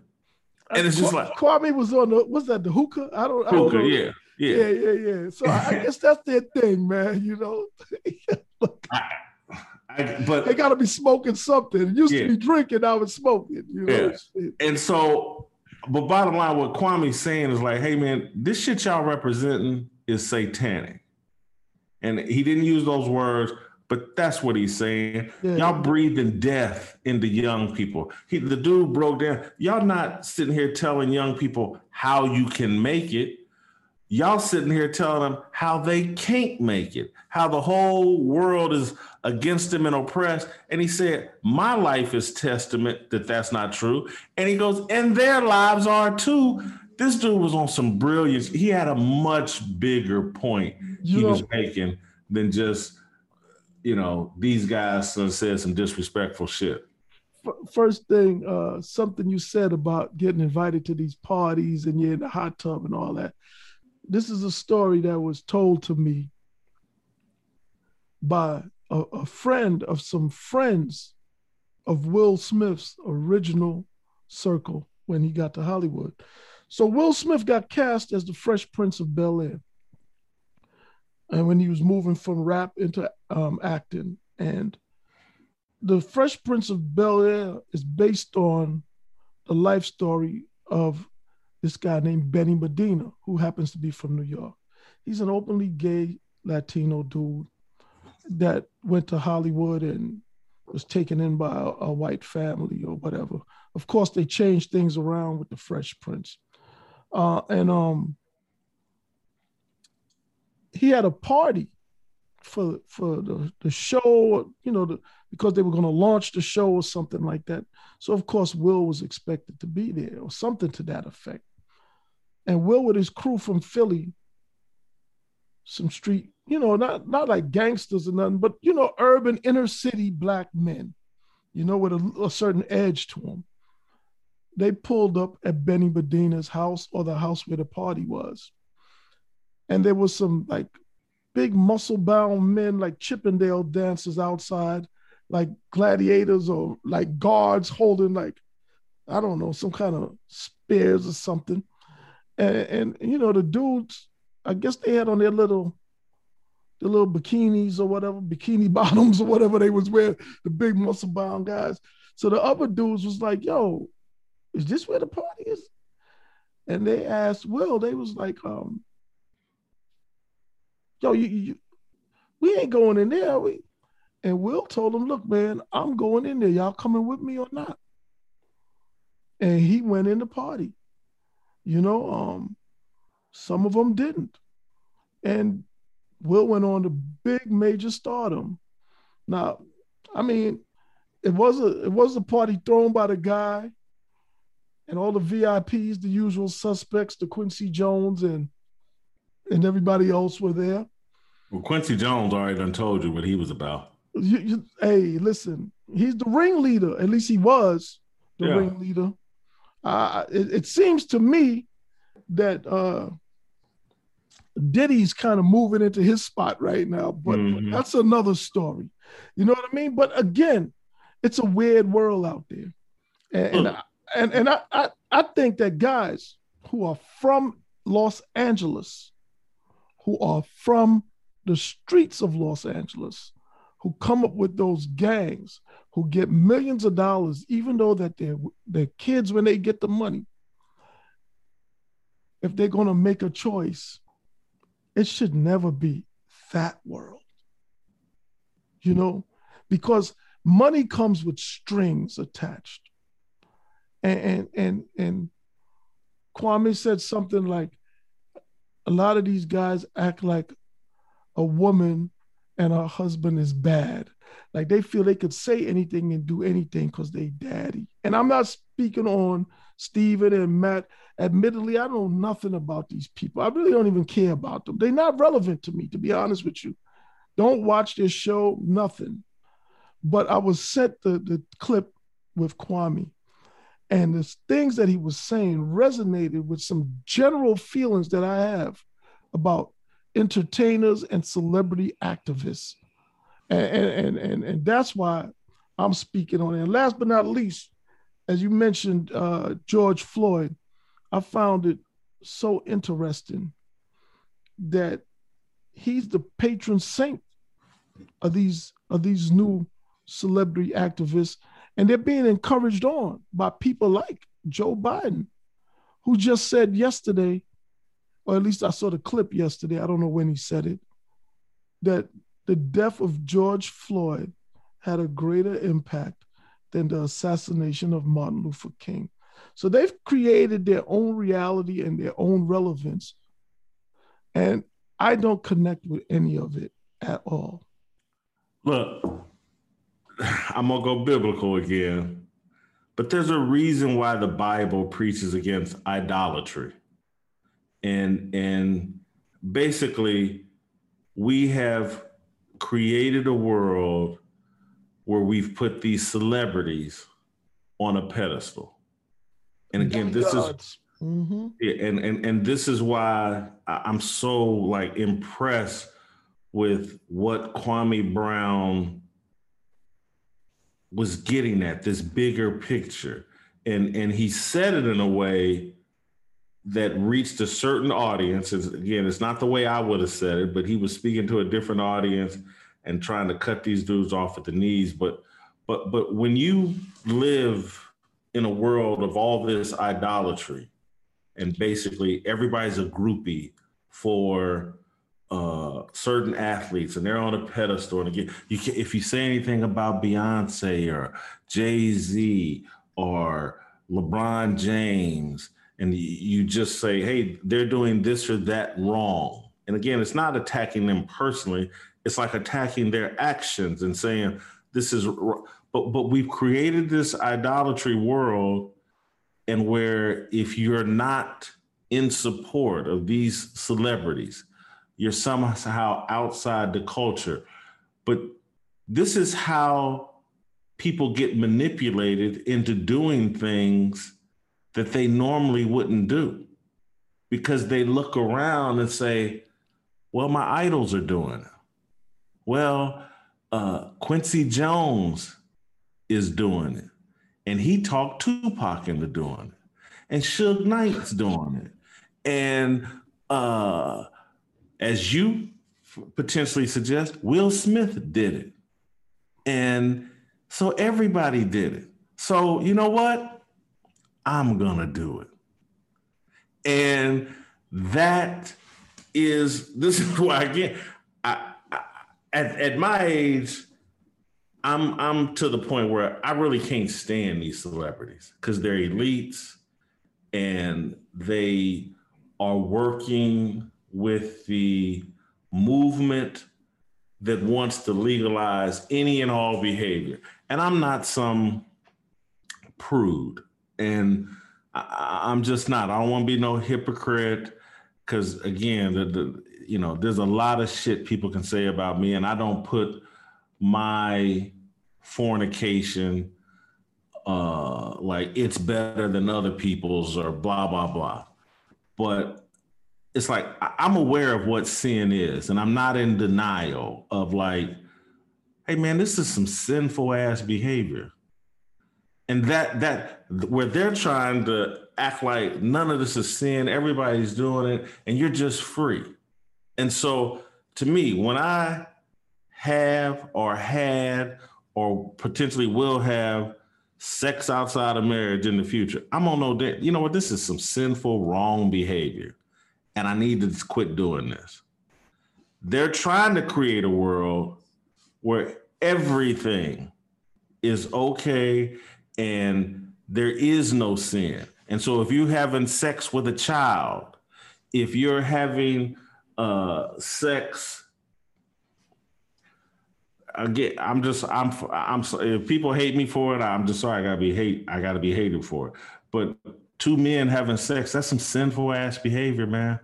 And uh, it's just like Kwame was on the what's that the hookah? I don't, I don't hookah, yeah, yeah, yeah, yeah, yeah. So I guess that's their thing, man. You know, [LAUGHS] Look, I, I, but they got to be smoking something. It used yeah. to be drinking, now it's smoking. You know? Yeah. And so, but bottom line, what Kwame's saying is like, hey man, this shit y'all representing is satanic, and he didn't use those words but that's what he's saying. Yeah. Y'all breathing death into young people. He, the dude broke down. Y'all not sitting here telling young people how you can make it. Y'all sitting here telling them how they can't make it, how the whole world is against them and oppressed. And he said, My life is testament that that's not true. And he goes, And their lives are too. This dude was on some brilliance. He had a much bigger point you he know, was making than just you know, these guys said some disrespectful shit. First thing, uh, something you said about getting invited to these parties and you're in the hot tub and all that. This is a story that was told to me by a, a friend of some friends of Will Smith's original circle when he got to Hollywood. So Will Smith got cast as the Fresh Prince of Bel Air and when he was moving from rap into um, acting. And the Fresh Prince of Bel Air is based on the life story of this guy named Benny Medina, who happens to be from New York. He's an openly gay Latino dude that went to Hollywood and was taken in by a, a white family or whatever. Of course, they changed things around with the Fresh Prince. Uh, and um, he had a party for for the, the show, you know, the, because they were going to launch the show or something like that. So of course Will was expected to be there or something to that effect. And Will with his crew from Philly, some street, you know, not not like gangsters or nothing, but you know, urban inner city black men, you know, with a, a certain edge to them. They pulled up at Benny Medina's house or the house where the party was. And there was some like big muscle bound men like Chippendale dancers outside, like gladiators or like guards holding like I don't know some kind of spears or something, and, and you know the dudes I guess they had on their little the little bikinis or whatever, bikini [LAUGHS] bottoms or whatever they was wearing, the big muscle bound guys. So the other dudes was like, yo, is this where the party is? And they asked Will, they was like, um, yo, you, you, we ain't going in there. We, and Will told him, look, man, I'm going in there. Y'all coming with me or not? And he went in the party. You know, um, some of them didn't. And Will went on to big major stardom. Now, I mean, it was a it was a party thrown by the guy and all the VIPs, the usual suspects, the Quincy Jones and and everybody else were there. Well, Quincy Jones already done told you what he was about. You, you, hey, listen, he's the ringleader. At least he was the yeah. ringleader. Uh, it, it, seems to me that uh, Diddy's kind of moving into his spot right now, but, mm-hmm. but that's another story. You know what I mean? But again, it's a weird world out there, and and, I, and, and I, I I think that guys who are from Los Angeles, who are from the streets of Los Angeles, who come up with those gangs, who get millions of dollars, even though that they're, they're kids when they get the money. If they're to make a choice, it should never be that world. You know, because money comes with strings attached. And and and, and Kwame said something like a lot of these guys act like a woman and her husband is bad. Like they feel they could say anything and do anything because they daddy. And I'm not speaking on Stephen and Matt. Admittedly, I know nothing about these people. I really don't even care about them. They're not relevant to me, to be honest with you. Don't watch this show, nothing. But I was sent the, the clip with Kwame. And the things that he was saying resonated with some general feelings that I have about entertainers and celebrity activists. And, and, and, and that's why I'm speaking on it. And last but not least, as you mentioned, uh, George Floyd, I found it so interesting that he's the patron saint of these of these new celebrity activists, and they're being encouraged on by people like Joe Biden, who just said yesterday or at least I saw the clip yesterday. I don't know when he said it, that the death of George Floyd had a greater impact than the assassination of Martin Luther King. So they've created their own reality and their own relevance. And I don't connect with any of it at all. Look, I'm going to go biblical again, but there's a reason why the Bible preaches against idolatry and and basically we have created a world where we've put these celebrities on a pedestal. And again this is mm-hmm. and, and and this is why i'm so like impressed with what kwame brown was getting at this bigger picture. And and he said it in a way that reached a certain audience. again, it's not the way I would have said it, but he was speaking to a different audience and trying to cut these dudes off at the knees. But but but when you live in a world of all this idolatry, and basically everybody's a groupie for uh, certain athletes, and they're on a pedestal. And again, you can, if you say anything about Beyonce or Jay Z or LeBron James, and you just say, hey, they're doing this or that wrong. And again, it's not attacking them personally, it's like attacking their actions and saying, this is, but, but we've created this idolatry world, and where if you're not in support of these celebrities, you're somehow outside the culture. But this is how people get manipulated into doing things that they normally wouldn't do because they look around and say, well, my idols are doing it. Well, uh, Quincy Jones is doing it. And he talked Tupac into doing it. And Suge Knight's doing it. And uh, as you potentially suggest, Will Smith did it. And so everybody did it. So, you know what? I'm going to do it. And that is, [LAUGHS] this is why, again, I, I, at, at my age, I'm, I'm to the point where I really can't stand these celebrities because they're elites and they are working with the movement that wants to legalize any and all behavior. And I'm not some prude, and I, am just not. I don't want to be no hypocrite, because again, the, the you know, there's a lot of shit people can say about me, and I don't put my fornication uh like it's better than other people's or blah blah blah. But it's like I'm aware of what sin is, and I'm not in denial of like, hey man, this is some sinful ass behavior. And that that where they're trying to act like none of this is sin, everybody's doing it, and you're just free. And so to me, when I have or had or potentially will have sex outside of marriage in the future, I'm gonna know that, you know what, this is some sinful, wrong behavior and I need to quit doing this. They're trying to create a world where everything is okay and there is no sin. And so if you're having sex with a child, if you're having uh, sex again, I'm just I'm I'm if people hate me for it, I'm just sorry. I gotta be hate. I gotta be hated for it. But two men having sex, that's some sinful ass behavior, man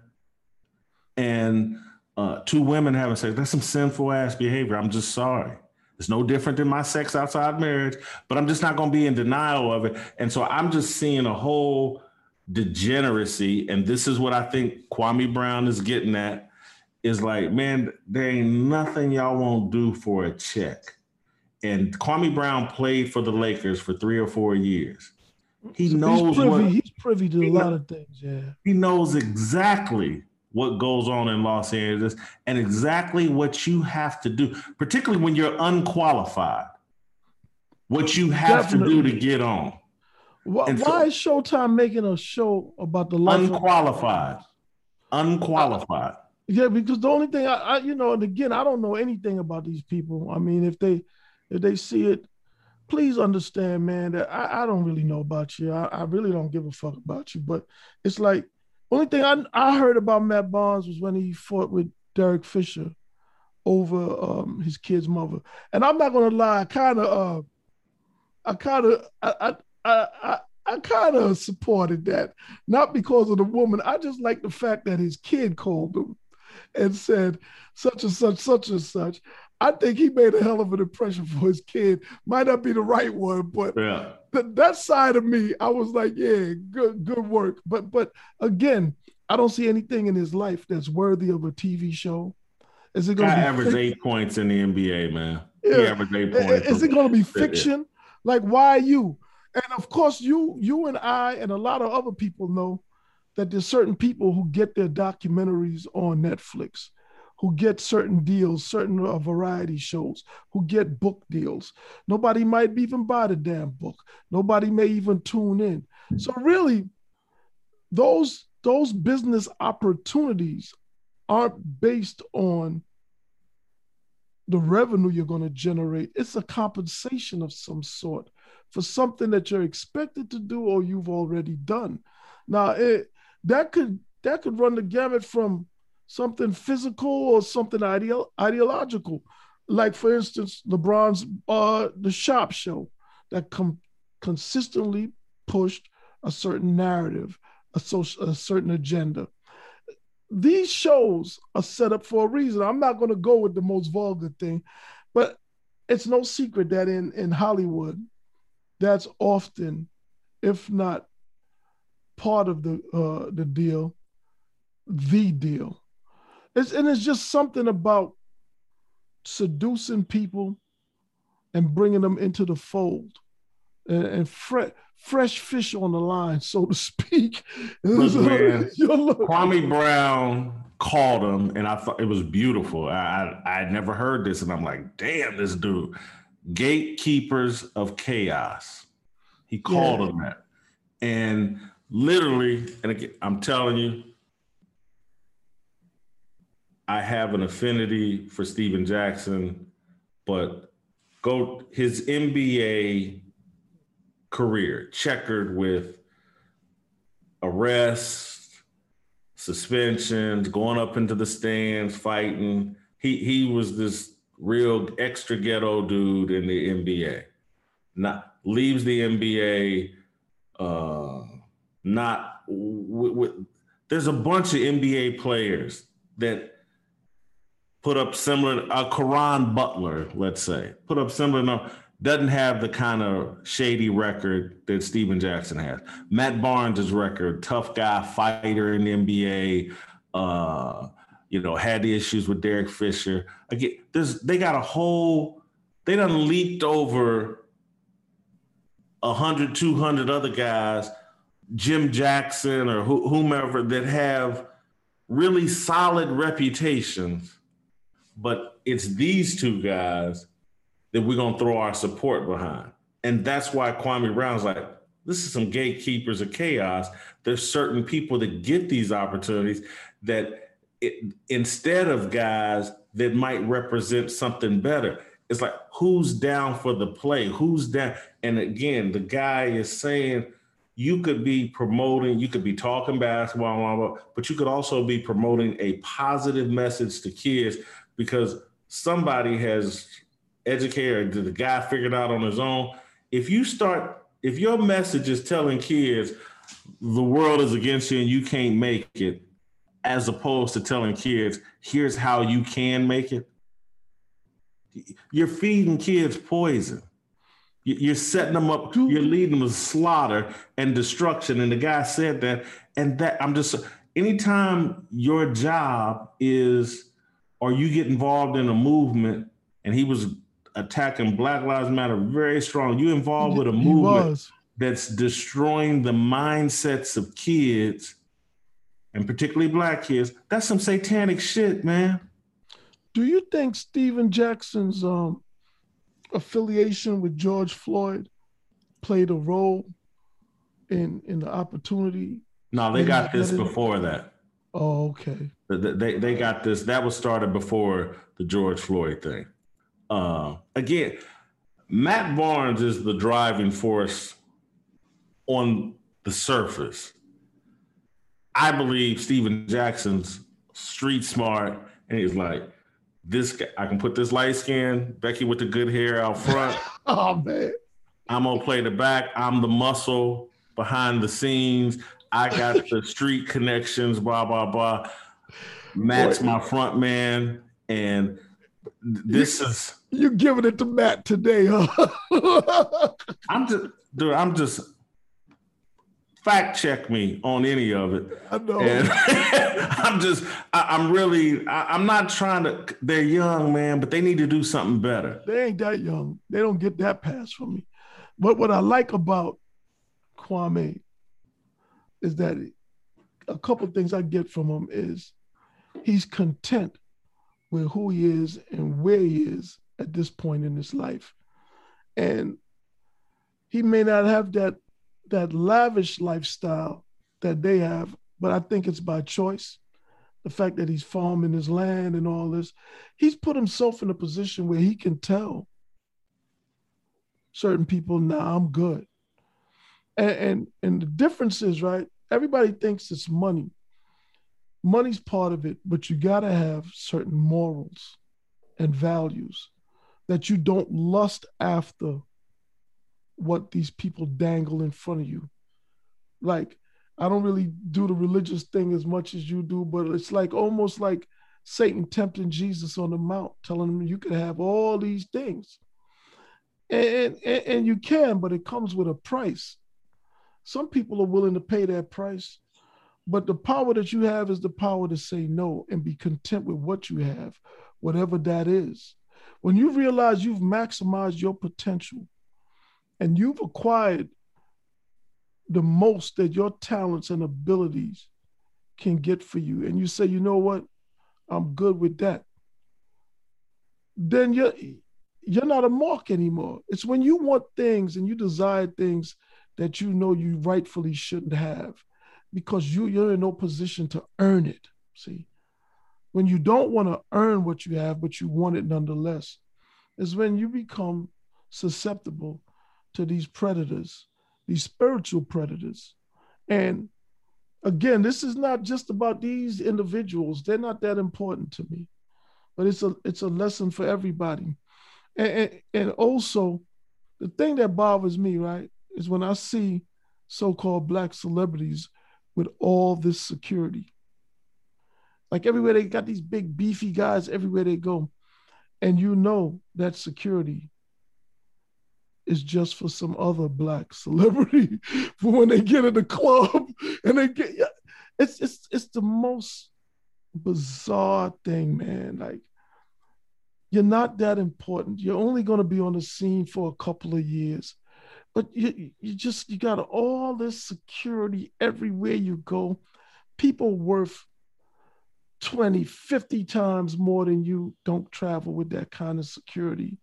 and uh, two women having sex, that's some sinful ass behavior. I'm just sorry. It's no different than my sex outside marriage, but I'm just not going to be in denial of it. And so I'm just seeing a whole degeneracy. And this is what I think Kwame Brown is getting at is like, man, there ain't nothing y'all won't do for a check. And Kwame Brown played for the Lakers for three or four years. He knows he's privy, what, he's privy to a lot of things. Yeah, he knows exactly what goes on in Los Angeles and exactly what you have to do, particularly when you're unqualified, what you have Definitely. to do to get on. Why, so, why, is Showtime making a show about the life unqualified? unqualified. Uh, yeah, because the only thing I, I, you know, and again, I don't know anything about these people. I mean, if they if they see it, please understand, man, that I, I don't really know about you. I, I really don't give a fuck about you. But it's like only thing I I heard about Matt Barnes was when he fought with Derek Fisher over um, his kid's mother. And I'm not gonna lie, I kind of uh, I kind of I I I, I kind of supported that, not because of the woman. I just like the fact that his kid called him and said such and such, such and such. I think he made a hell of an impression for his kid. Might not be the right one, but yeah. th- that side of me, I was like, yeah, good, good work. But but again, I don't see anything in his life that's worthy of a TV show. Is it going to average eight points in the NBA, man? Yeah. He averaged eight points. Is it going to be fiction? Like, why you? And of course, you, you and I, and a lot of other people know that there's certain people who get their documentaries on Netflix who get certain deals, certain uh, variety shows, who get book deals. Nobody might even buy the damn book. Nobody may even tune in. So really, those those business opportunities aren't based on the revenue you're going to generate. It's a compensation of some sort for something that you're expected to do or you've already done. Now, it, that could that could run the gamut from something physical or something ideological. Like, for instance, LeBron's uh, The Shop Show that com- consistently pushed a certain narrative, a, social, a certain agenda. These shows are set up for a reason. I'm not going to go with the most vulgar thing, but it's no secret that in, in Hollywood, that's often, if not part of the uh, the deal, the deal. It's, and it's just something about seducing people and bringing them into the fold and, and fre- fresh fish on the line, so to speak. [LAUGHS] Man, [LAUGHS] Kwame Brown called him, and I thought it was beautiful. I, I I never heard this, and I'm like, damn, this dude, gatekeepers of chaos. He called yeah. him that, and literally, and again, I'm telling you, I have an affinity for Stephen Jackson, but go his NBA career checkered with arrests, suspensions, going up into the stands, fighting. He he was this real extra ghetto dude in the NBA. Not leaves the NBA. Uh, not there's a bunch of NBA players that put up similar. Uh, Caron Butler, let's say, put up similar. No, doesn't have the kind of shady record that Stephen Jackson has. Matt Barnes' record, tough guy, fighter in the NBA. Uh, you know, had the issues with Derek Fisher. Again, there's they got a whole. They done leaped over 100, 200 other guys, Jim Jackson or whomever that have really solid reputations, but it's these two guys that we're gonna throw our support behind. And that's why Kwame Brown's like, this is some gatekeepers of chaos. There's certain people that get these opportunities that it, instead of guys that might represent something better, it's like who's down for the play? Who's down? And again, the guy is saying you could be promoting, you could be talking basketball, blah, blah, blah, but you could also be promoting a positive message to kids because somebody has educator, the guy figured out on his own. If you start, if your message is telling kids the world is against you and you can't make it, as opposed to telling kids, here's how you can make it, you're feeding kids poison. You're setting them up, you're leading them to slaughter and destruction. And the guy said that. And that I'm just, anytime your job is, or you get involved in a movement, and he was attacking Black Lives Matter very strong. You involved with a movement that's destroying the mindsets of kids, and particularly black kids. That's some satanic shit, man. Do you think Stephen Jackson's um, affiliation with George Floyd played a role in in the opportunity? No, they got this before that. Oh, okay. They, they, got this. That was started before the George Floyd thing. Uh, again, Matt Barnes is the driving force on the surface. I believe Stephen Jackson's street smart, and he's like, "This guy, I can put this light skin Becky with the good hair out front. [LAUGHS] oh man, I'm gonna play the back. I'm the muscle behind the scenes. I got [LAUGHS] the street connections. Blah blah blah. Matt's my front man, and this you, is you giving it to Matt today, huh? [LAUGHS] I'm just dude, I'm just fact check me on any of it. I know. [LAUGHS] I'm just, I, am really, I, am not trying to. They're young, man, but they need to do something better. They ain't that young. They don't get that pass from me. But what I like about Kwame is that a couple things I get from him is he's content with who he is and where he is at this point in his life. And he may not have that that lavish lifestyle that they have, but I think it's by choice. The fact that he's farming his land and all this, he's put himself in a position where he can tell certain people, "Nah, I'm good." And and, and the difference is right. Everybody thinks it's money, money's part of it, but you got to have certain morals and values that you don't lust after what these people dangle in front of you. Like, I don't really do the religious thing as much as you do, but it's like almost like Satan tempting Jesus on the mount, telling him you could have all these things. And, and, and you can, but it comes with a price. Some people are willing to pay that price but the power that you have is the power to say no and be content with what you have, whatever that is. When you realize you've maximized your potential and you've acquired the most that your talents and abilities can get for you, and you say, you know what, I'm good with that, then you're you're not a mark anymore. It's when you want things and you desire things that you know you rightfully shouldn't have because you, you're in no position to earn it. See, when you don't want to earn what you have, but you want it nonetheless, is when you become susceptible to these predators, these spiritual predators. And again, this is not just about these individuals. They're not that important to me, but it's a it's a lesson for everybody. And, and, and also, the thing that bothers me, right, is when I see so-called black celebrities with all this security. Like everywhere they got these big beefy guys everywhere they go. And you know that security is just for some other black celebrity [LAUGHS] for when they get in the club [LAUGHS] and they get it's it's it's the most bizarre thing, man. Like you're not that important. You're only going to be on the scene for a couple of years. But you you just you got all this security everywhere you go. People worth 20, 50 times more than you don't travel with that kind of security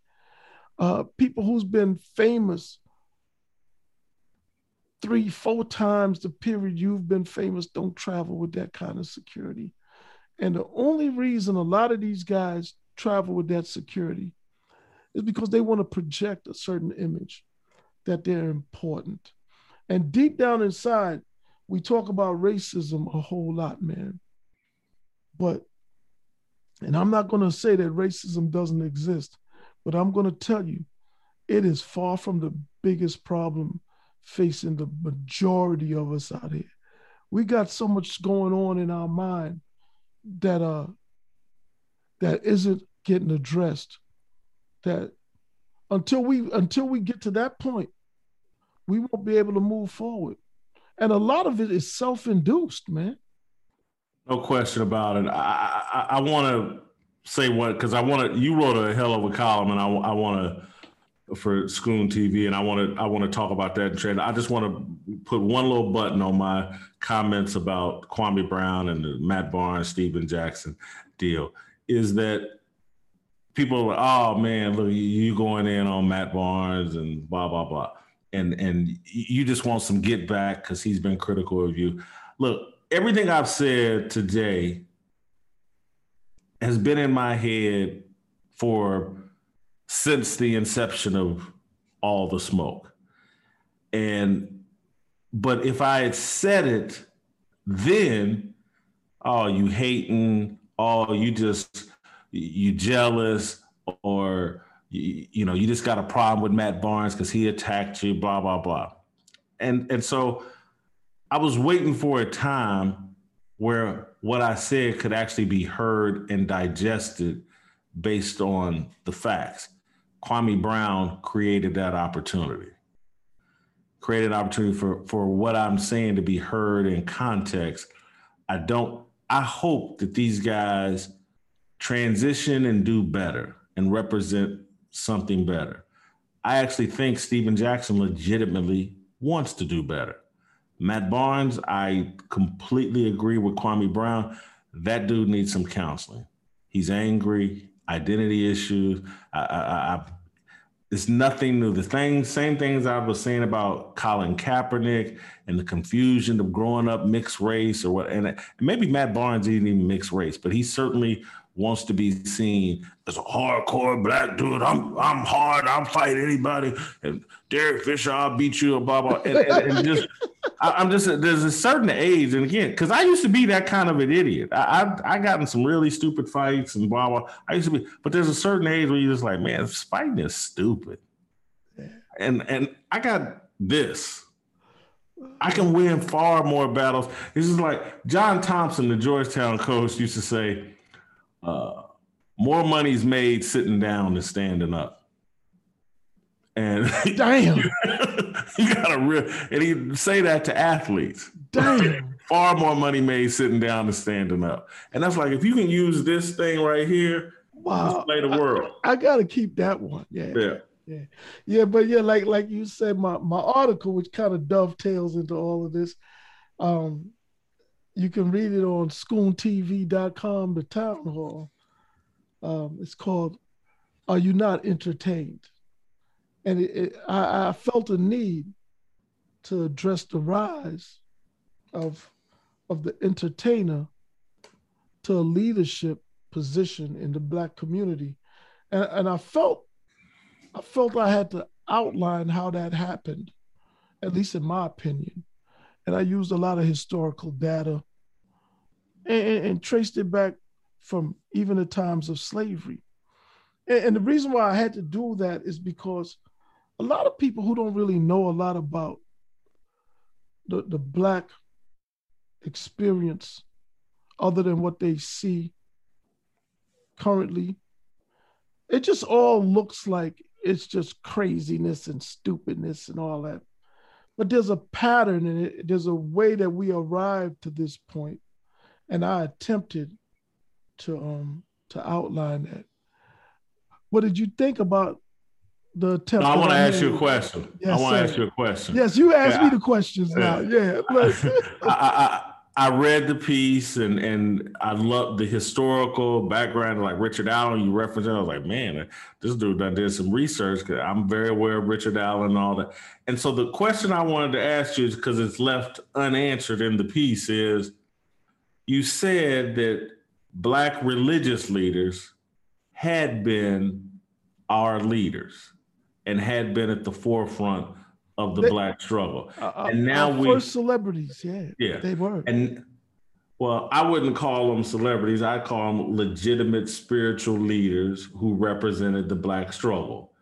uh, people who's been famous three, four times the period you've been famous don't travel with that kind of security. And the only reason a lot of these guys travel with that security is because they want to project a certain image that they're important. And deep down inside, we talk about racism a whole lot, man. But, and I'm not going to say that racism doesn't exist, but I'm going to tell you, it is far from the biggest problem facing the majority of us out here. We got so much going on in our mind that uh that isn't getting addressed. That until we until we get to that point, we won't be able to move forward. And a lot of it is self-induced, man. No question about it. I I, I want to say what because I want to. You wrote a hell of a column, and I, I want to for Scoon TV, and I want to I want to talk about that trend. I just want to put one little button on my comments about Kwame Brown and the Matt Barnes, Stephen Jackson deal. Is that people are, like, oh man, look, you going in on Matt Barnes and blah blah blah, and and you just want some get back because he's been critical of you. Look, everything I've said today has been in my head for since the inception of all the smoke. And but if I had said it then, oh, you hating, oh, you just you jealous, or you, you know, you just got a problem with Matt Barnes because he attacked you, blah, blah, blah. And and so I was waiting for a time where what I said could actually be heard and digested based on the facts. Kwame Brown created that opportunity, created an opportunity for, for what I'm saying to be heard in context. I don't, I hope that these guys transition and do better and represent something better. I actually think Stephen Jackson legitimately wants to do better. Matt Barnes, I completely agree with Kwame Brown. That dude needs some counseling. He's angry, identity issues. I, I, I, it's nothing new. The thing, same things I was saying about Colin Kaepernick and the confusion of growing up mixed race or what. And maybe Matt Barnes isn't even mixed race, but he certainly wants to be seen as a hardcore black dude. I'm I'm hard. I'll fight anybody. And Derek Fisher, I'll beat you. Blah blah. And, and, and just I, am just there's a certain age, and again, because I used to be that kind of an idiot. I, I I got in some really stupid fights and blah blah. I used to be, but there's a certain age where you're just like, man, fighting is stupid. And and I got this. I can win far more battles. This is like John Thompson, the Georgetown coach, used to say uh, more money's made sitting down than standing up. And [LAUGHS] damn, you got to real, and he say that to athletes. Damn, [LAUGHS] far more money made sitting down than standing up. And that's like if you can use this thing right here, wow, play the world. I, I got to keep that one. Yeah. Yeah. Yeah. yeah, but yeah, like like you said, my my article, which kind of dovetails into all of this, um, you can read it on scoontv.com, the town hall. Um, it's called Are You Not Entertained? And it, it, I, I felt a need to address the rise of, of the entertainer to a leadership position in the black community. And, and I felt I felt I had to outline how that happened, at least in my opinion. And I used a lot of historical data and, and, and traced it back from even the times of slavery. And, and the reason why I had to do that is because a lot of people who don't really know a lot about the, the black experience other than what they see currently it just all looks like it's just craziness and stupidness and all that but there's a pattern in it there's a way that we arrived to this point and i attempted to um to outline that what did you think about the attempt. No, I want to ask you a question. Yes, I want to ask you a question. Yes, you ask yeah, me the questions now. Yeah. [LAUGHS] I, I, I read the piece and and I love the historical background, like Richard Allen. You referenced it. I was like, man, this dude done did some research. I'm very aware of Richard Allen and all that. And so the question I wanted to ask you is because it's left unanswered in the piece is, you said that black religious leaders had been our leaders and had been at the forefront of the they, black struggle. Uh, uh and now we first celebrities, yeah, yeah, they were. And well, I wouldn't call them celebrities. I call them legitimate spiritual leaders who represented the black struggle.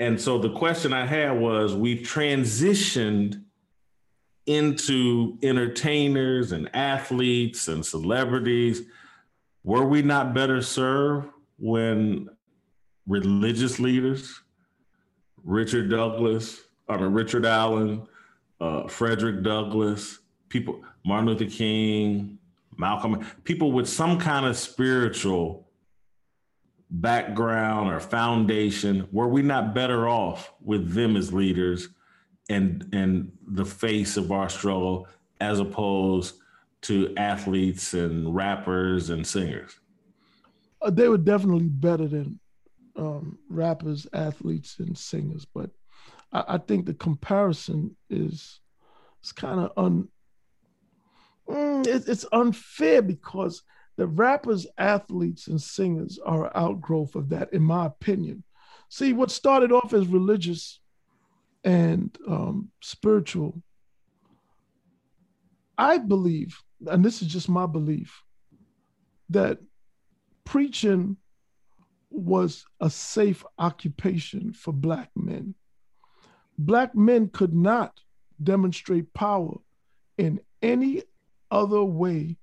And so the question I had was we've transitioned into entertainers and athletes and celebrities. Were we not better served when religious leaders Richard Douglass, I mean Richard Allen, uh, Frederick Douglass, people, Martin Luther King, Malcolm, people with some kind of spiritual background or foundation, were we not better off with them as leaders and and the face of our struggle as opposed to athletes and rappers and singers? Uh, they were definitely better than um, rappers, athletes, and singers, but I, I think the comparison is it's kind of un. Mm, it, it's unfair because the rappers, athletes, and singers are outgrowth of that, in my opinion. See, what started off as religious and um, spiritual, I believe, and this is just my belief, that preaching was a safe occupation for Black men. Black men could not demonstrate power in any other way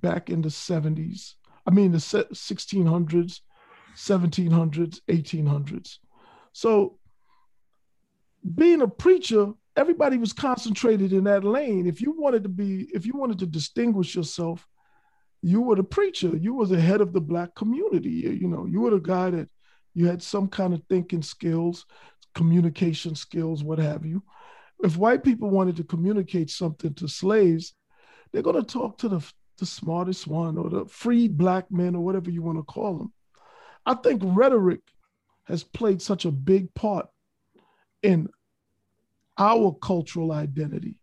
back in the 70s. I mean, the 1600s, 1700s, 1800s. So, being a preacher, everybody was concentrated in that lane. If you wanted to be, if you wanted to distinguish yourself, you were the preacher. You was the head of the black community. You know, you were the guy that you had some kind of thinking skills, communication skills, what have you. If white people wanted to communicate something to slaves, they're going to talk to the, the smartest one or the freed black men or whatever you want to call them. I think rhetoric has played such a big part in our cultural identity.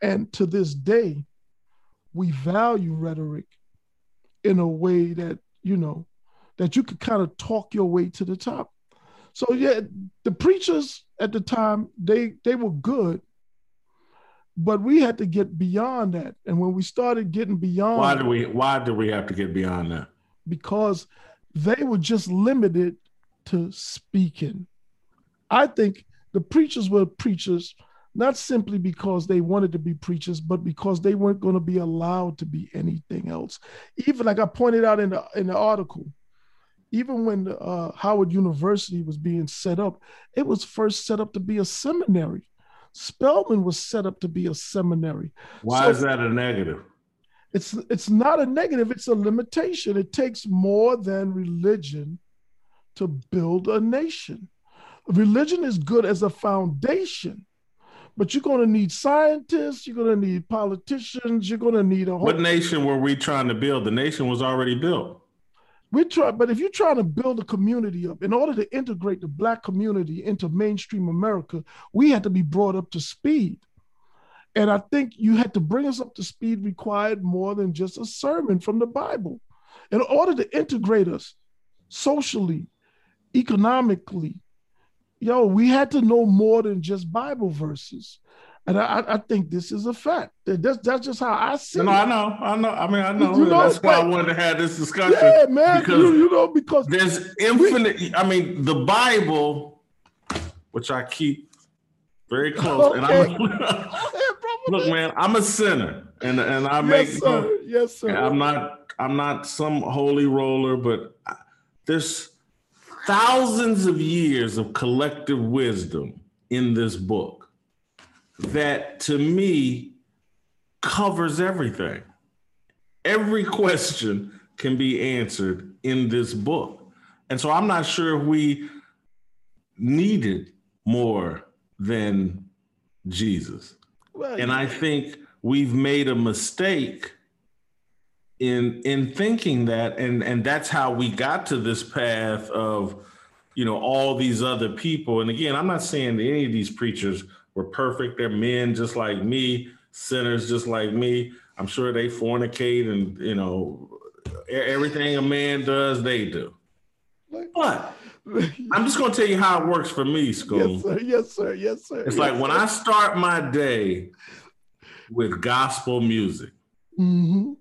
And to this day, we value rhetoric in a way that you know that you could kind of talk your way to the top so yeah the preachers at the time they they were good but we had to get beyond that. And when we started getting beyond why do we why do we have to get beyond that? Because they were just limited to speaking. I think the preachers were preachers not simply because they wanted to be preachers, but because they weren't going to be allowed to be anything else. Even like I pointed out in the in the article, even when uh, Howard University was being set up, it was first set up to be a seminary. Spelman was set up to be a seminary. Why so is that a negative? It's it's not a negative. It's a limitation. It takes more than religion to build a nation. Religion is good as a foundation but you're going to need scientists, you're going to need politicians, you're going to need a whole. What nation were we trying to build? The nation was already built. We try, but if you're trying to build a community up, in order to integrate the black community into mainstream America, we had to be brought up to speed. And I think you had to bring us up to speed required more than just a sermon from the Bible. In order to integrate us socially, economically, yo, we had to know more than just Bible verses. And I, I think this is a fact. That's, that's just how I see no, it. I know, I know. I mean, I know. You know, that's why I wanted to have this discussion. Yeah, man. because You, you know, because there's infinite. I mean, the Bible, which I keep very close, and I'm. [LAUGHS] Look, man, I'm a sinner, and and I make. yes, sir. Yes, sir. I'm not. I'm not some holy roller, but I- there's thousands of years of collective wisdom in this book that, to me, covers everything. Every question can be answered in this book, and so I'm not sure if we needed more than Jesus. Well, And I think we've made a mistake in in thinking that and and that's how we got to this path of you know all these other people and again i'm not saying that any of these preachers were perfect they're men just like me sinners just like me i'm sure they fornicate and you know everything a man does they do but i'm just going to tell you how it works for me Scoon yes, sir. Yes, sir. Yes, sir. it's like when I start my day with gospel music hmm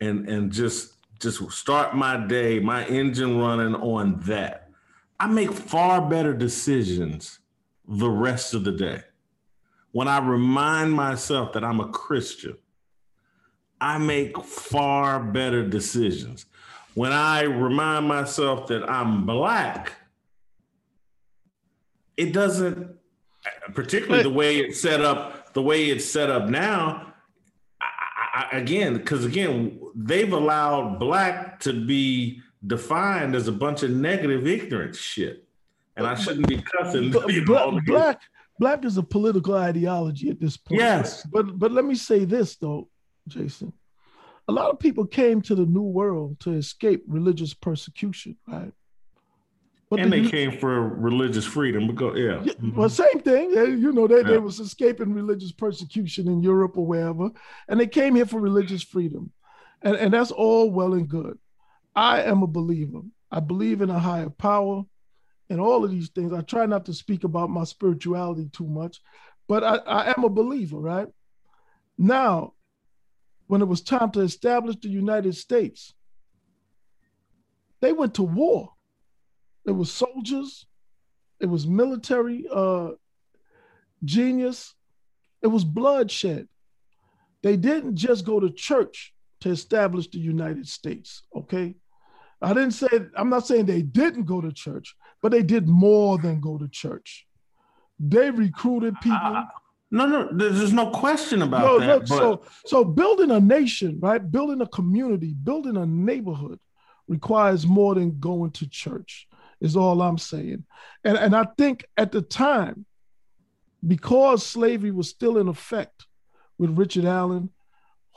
and and just just start my day, my engine running on that, I make far better decisions the rest of the day. When I remind myself that I'm a Christian, I make far better decisions. When I remind myself that I'm black, it doesn't particularly the way it's set up the way it's set up now I, I, again because again they've allowed black to be defined as a bunch of negative ignorant shit and i shouldn't be cussing But [LAUGHS] you know, black, black is a political ideology at this point. Yes. But but let me say this though, Jason. A lot of people came to the New World to escape religious persecution, right? But and the they came for religious freedom Because, yeah Yeah, Well, same thing. They- you know, they, they was escaping religious persecution in Europe or wherever, and they came here for religious freedom, and and that's all well and good. I am a believer. I believe in a higher power, and all of these things. I try not to speak about my spirituality too much, but I, I am a believer, right? Now, when it was time to establish the United States, they went to war. There was soldiers, it was military uh, genius, it was bloodshed. They didn't just go to church to establish the United States, okay? I didn't say, I'm not saying they didn't go to church, but they did more than go to church. They recruited people. Ah, no no there's no question about No, that so so building a nation, right? Building a community, building a neighborhood requires more than going to church, is all I'm saying. And and I think at the time, because slavery was still in effect with Richard Allen,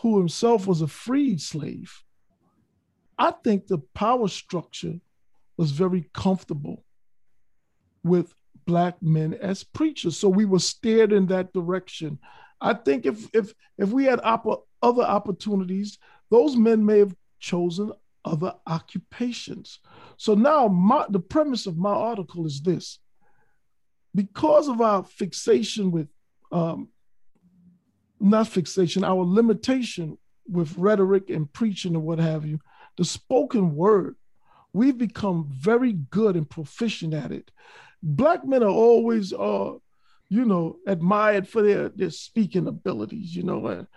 who himself was a freed slave, I think the power structure was very comfortable with black men as preachers. So we were steered in that direction. I think if if if we had oppo- other opportunities, those men may have chosen other occupations. So now my, the premise of my article is this. Because of our fixation with um, not fixation, our limitation with rhetoric and preaching and what have you, the spoken word, we've become very good and proficient at it. Black men are always, uh, you know, admired for their their speaking abilities. You know, and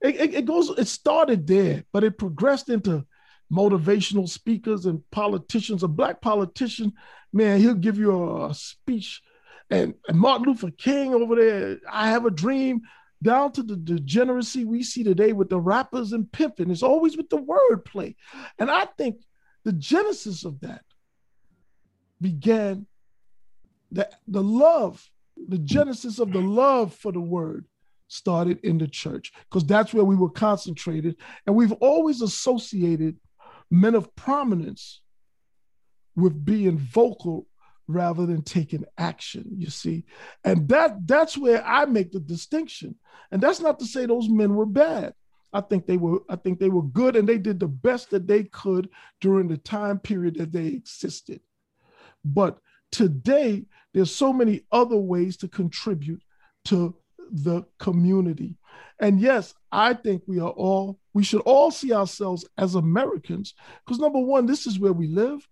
it, it, goes. It started there, but it progressed into motivational speakers and politicians. A black politician, man, he'll give you a, a speech, and, and Martin Luther King over there. I have a dream down to the degeneracy we see today with the rappers and pimping. It's always with the word play And I think the genesis of that began the, the love, the genesis of the love for the word started in the church because that's where we were concentrated. And we've always associated men of prominence with being vocal rather than taking action you see? And that that's where i make the distinction. And that's not to say those men were bad. I think they were i think they were good and they did the best that they could during the time period that they existed. But today there's so many other ways to contribute to the community. And yes, I think we are all, we should all see ourselves as Americans because number one, this is where we live.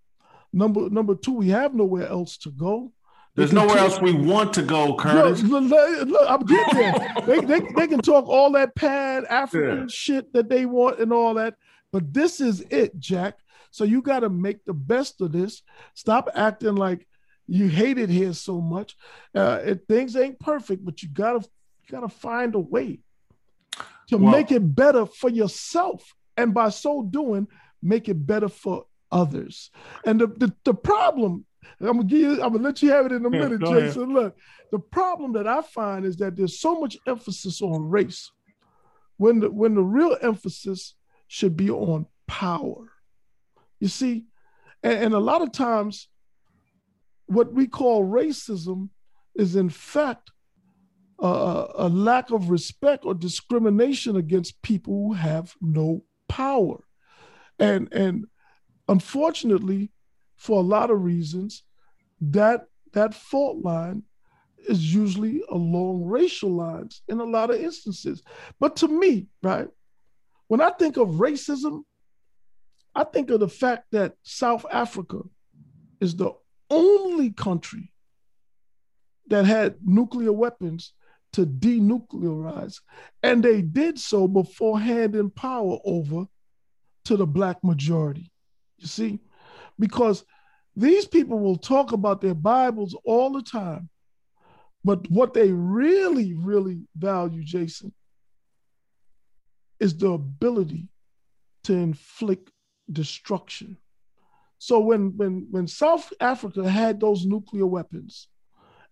Number number two, we have nowhere else to go. There's nowhere else we want to go, Curtis. Look, look, look I'm getting [LAUGHS] there. they, they, they can talk all that pan African yeah. shit that they want and all that, but this is it, Jack. So you got to make the best of this. Stop acting like you hate it here so much. Uh, it, things ain't perfect, but you gotta you gotta find a way to well, make it better for yourself, and by so doing, make it better for others. And the the, the problem, I'm gonna give you, I'm gonna let you have it in a yeah, minute, Jason. Ahead. Look, the problem that I find is that there's so much emphasis on race when the when the real emphasis should be on power. You see, and, and a lot of times what we call racism is in fact a lack of respect or discrimination against people who have no power. And, and unfortunately, for a lot of reasons, that, that fault line is usually along racial lines in a lot of instances. But to me, right, when I think of racism, I think of the fact that South Africa is the only country that had nuclear weapons to denuclearize. And they did so before handing power over to the Black majority. You see? Because these people will talk about their Bibles all the time. But what they really, really value, Jason, is the ability to inflict destruction. So when when when South Africa had those nuclear weapons,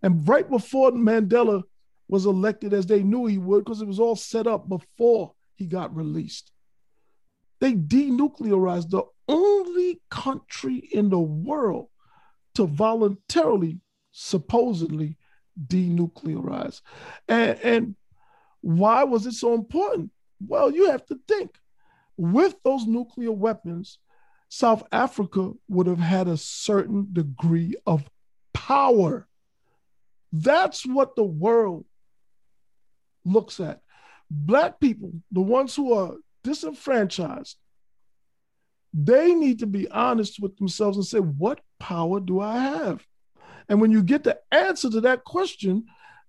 and right before Mandela was elected, as they knew he would, because it was all set up before he got released, they denuclearized the only country in the world to voluntarily, supposedly, denuclearize. And, and why was it so important? Well, you have to think with those nuclear weapons, South Africa would have had a certain degree of power. That's what the world looks at. Black people, the ones who are disenfranchised, they need to be honest with themselves and say, What power do I have? And when you get the answer to that question,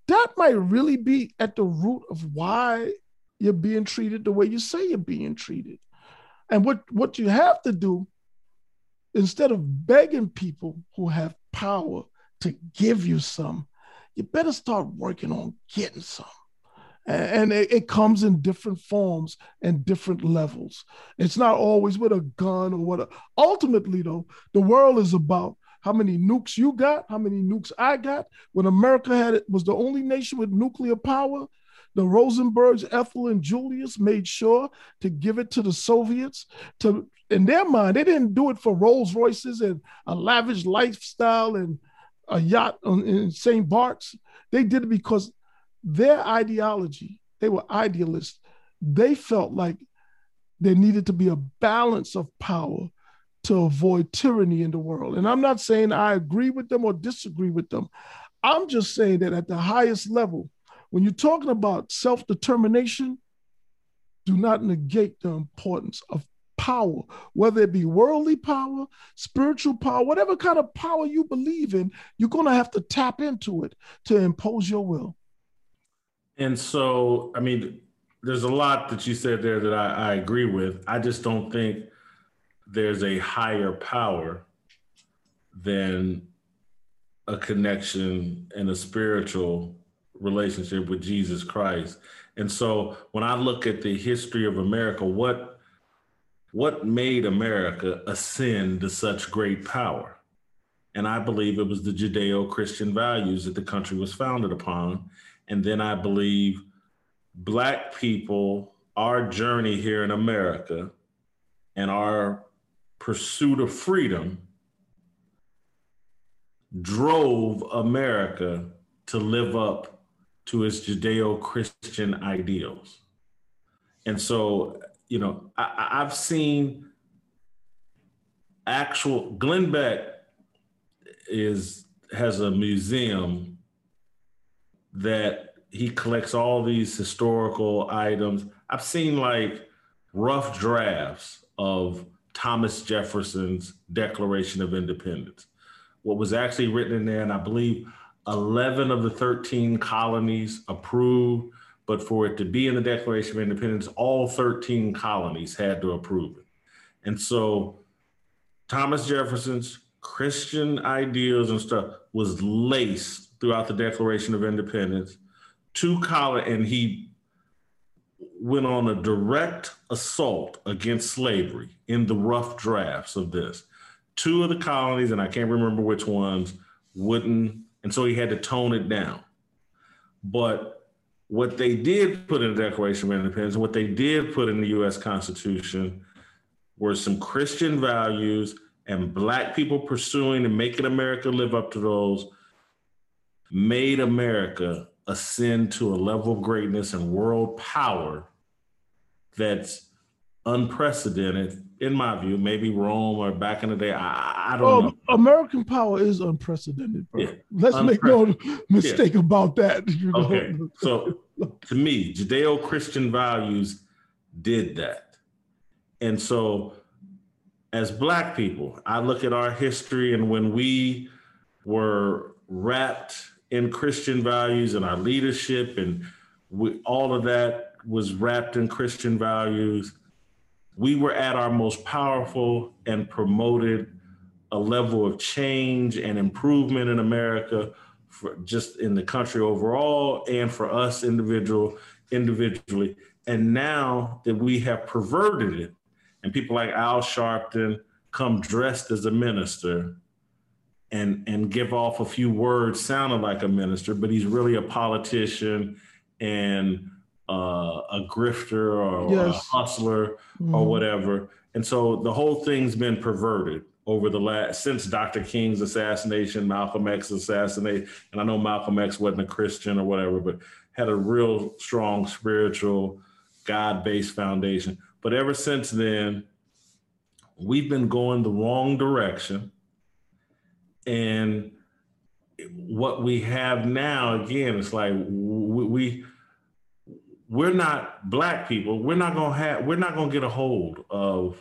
that might really be at the root of why you're being treated the way you say you're being treated. And what, what you have to do, instead of begging people who have power to give you some, you better start working on getting some. And it, comes in different forms and different levels. It's not always with a gun or what. Ultimately, though, the world is about how many nukes you got, how many nukes I got. When America had it was the only nation with nuclear power, the Rosenbergs, Ethel and Julius, made sure to give it to the Soviets. To in their mind, they didn't do it for Rolls Royces and a lavish lifestyle and a yacht in St. Bart's. They did it because their ideology, they were idealists. They felt like there needed to be a balance of power to avoid tyranny in the world. And I'm not saying I agree with them or disagree with them. I'm just saying that at the highest level, when you're talking about self determination, do not negate the importance of power, whether it be worldly power, spiritual power, whatever kind of power you believe in, you're going to have to tap into it to impose your will. And so, I mean, there's a lot that you said there that I, I agree with. I just don't think there's a higher power than a connection and a spiritual relationship with Jesus Christ. And so when I look at the history of America, what what made America ascend to such great power? And I believe it was the Judeo-Christian values that the country was founded upon. And then I believe black people, our journey here in America and our pursuit of freedom drove America to live up to its Judeo-Christian ideals. And so, you know, I, have seen actual Glenn Beck is has a museum that he collects all these historical items. I've seen like rough drafts of Thomas Jefferson's Declaration of Independence. What was actually written in there, and I believe 11 of the 13 colonies approved, but for it to be in the Declaration of Independence, all 13 colonies had to approve it. And so Thomas Jefferson's Christian ideals and stuff was laced throughout the Declaration of Independence to colonies, and he went on a direct assault against slavery in the rough drafts of this. Two of the colonies, and I can't remember which ones, wouldn't, and so he had to tone it down. But what they did put in the Declaration of Independence, what they did put in the US Constitution were some Christian values and Black people pursuing and making America live up to those made America ascend to a level of greatness and world power that's unprecedented in my view. Maybe Rome or back in the day, I, I don't well, know. American power is unprecedented. Bro. Yeah, Let's make no mistake yeah. about that. [LAUGHS] You know? Okay, so to me, Judeo-Christian values did that, and so as Black people, I look at our history and when we were wrapped in Christian values and our leadership and we, all of that was wrapped in Christian values. We were at our most powerful and promoted a level of change and improvement in America for just in the country overall and for us individual individually. And now that we have perverted it, and people like Al Sharpton come dressed as a minister and and give off a few words sounding like a minister, but he's really a politician and uh, a grifter or, yes. or a hustler mm-hmm. or whatever. And so the whole thing's been perverted over the last since Dr. King's assassination, Malcolm X assassination. And I know Malcolm X wasn't a Christian or whatever, but had a real strong spiritual, God-based foundation. But ever since then, we've been going the wrong direction. And what we have now, again, it's like we, we we're not black people. We're not gonna have. We're not gonna get a hold of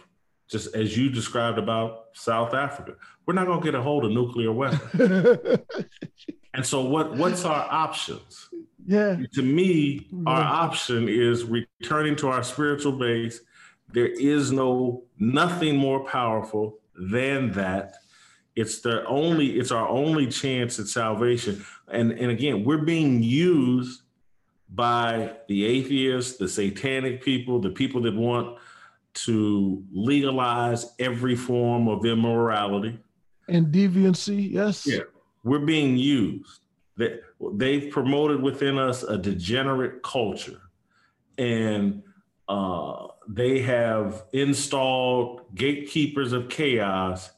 just as you described about South Africa. We're not gonna get a hold of nuclear weapons. [LAUGHS] and so, what what's our options? Yeah. To me, our mm-hmm. option is returning to our spiritual base. There is no nothing more powerful than that. It's the only. It's our only chance at salvation. And and again, we're being used by the atheists, the satanic people, the people that want to legalize every form of immorality and deviancy. Yes. Yeah. We're being used. That they've promoted within us a degenerate culture. And uh, they have installed gatekeepers of chaos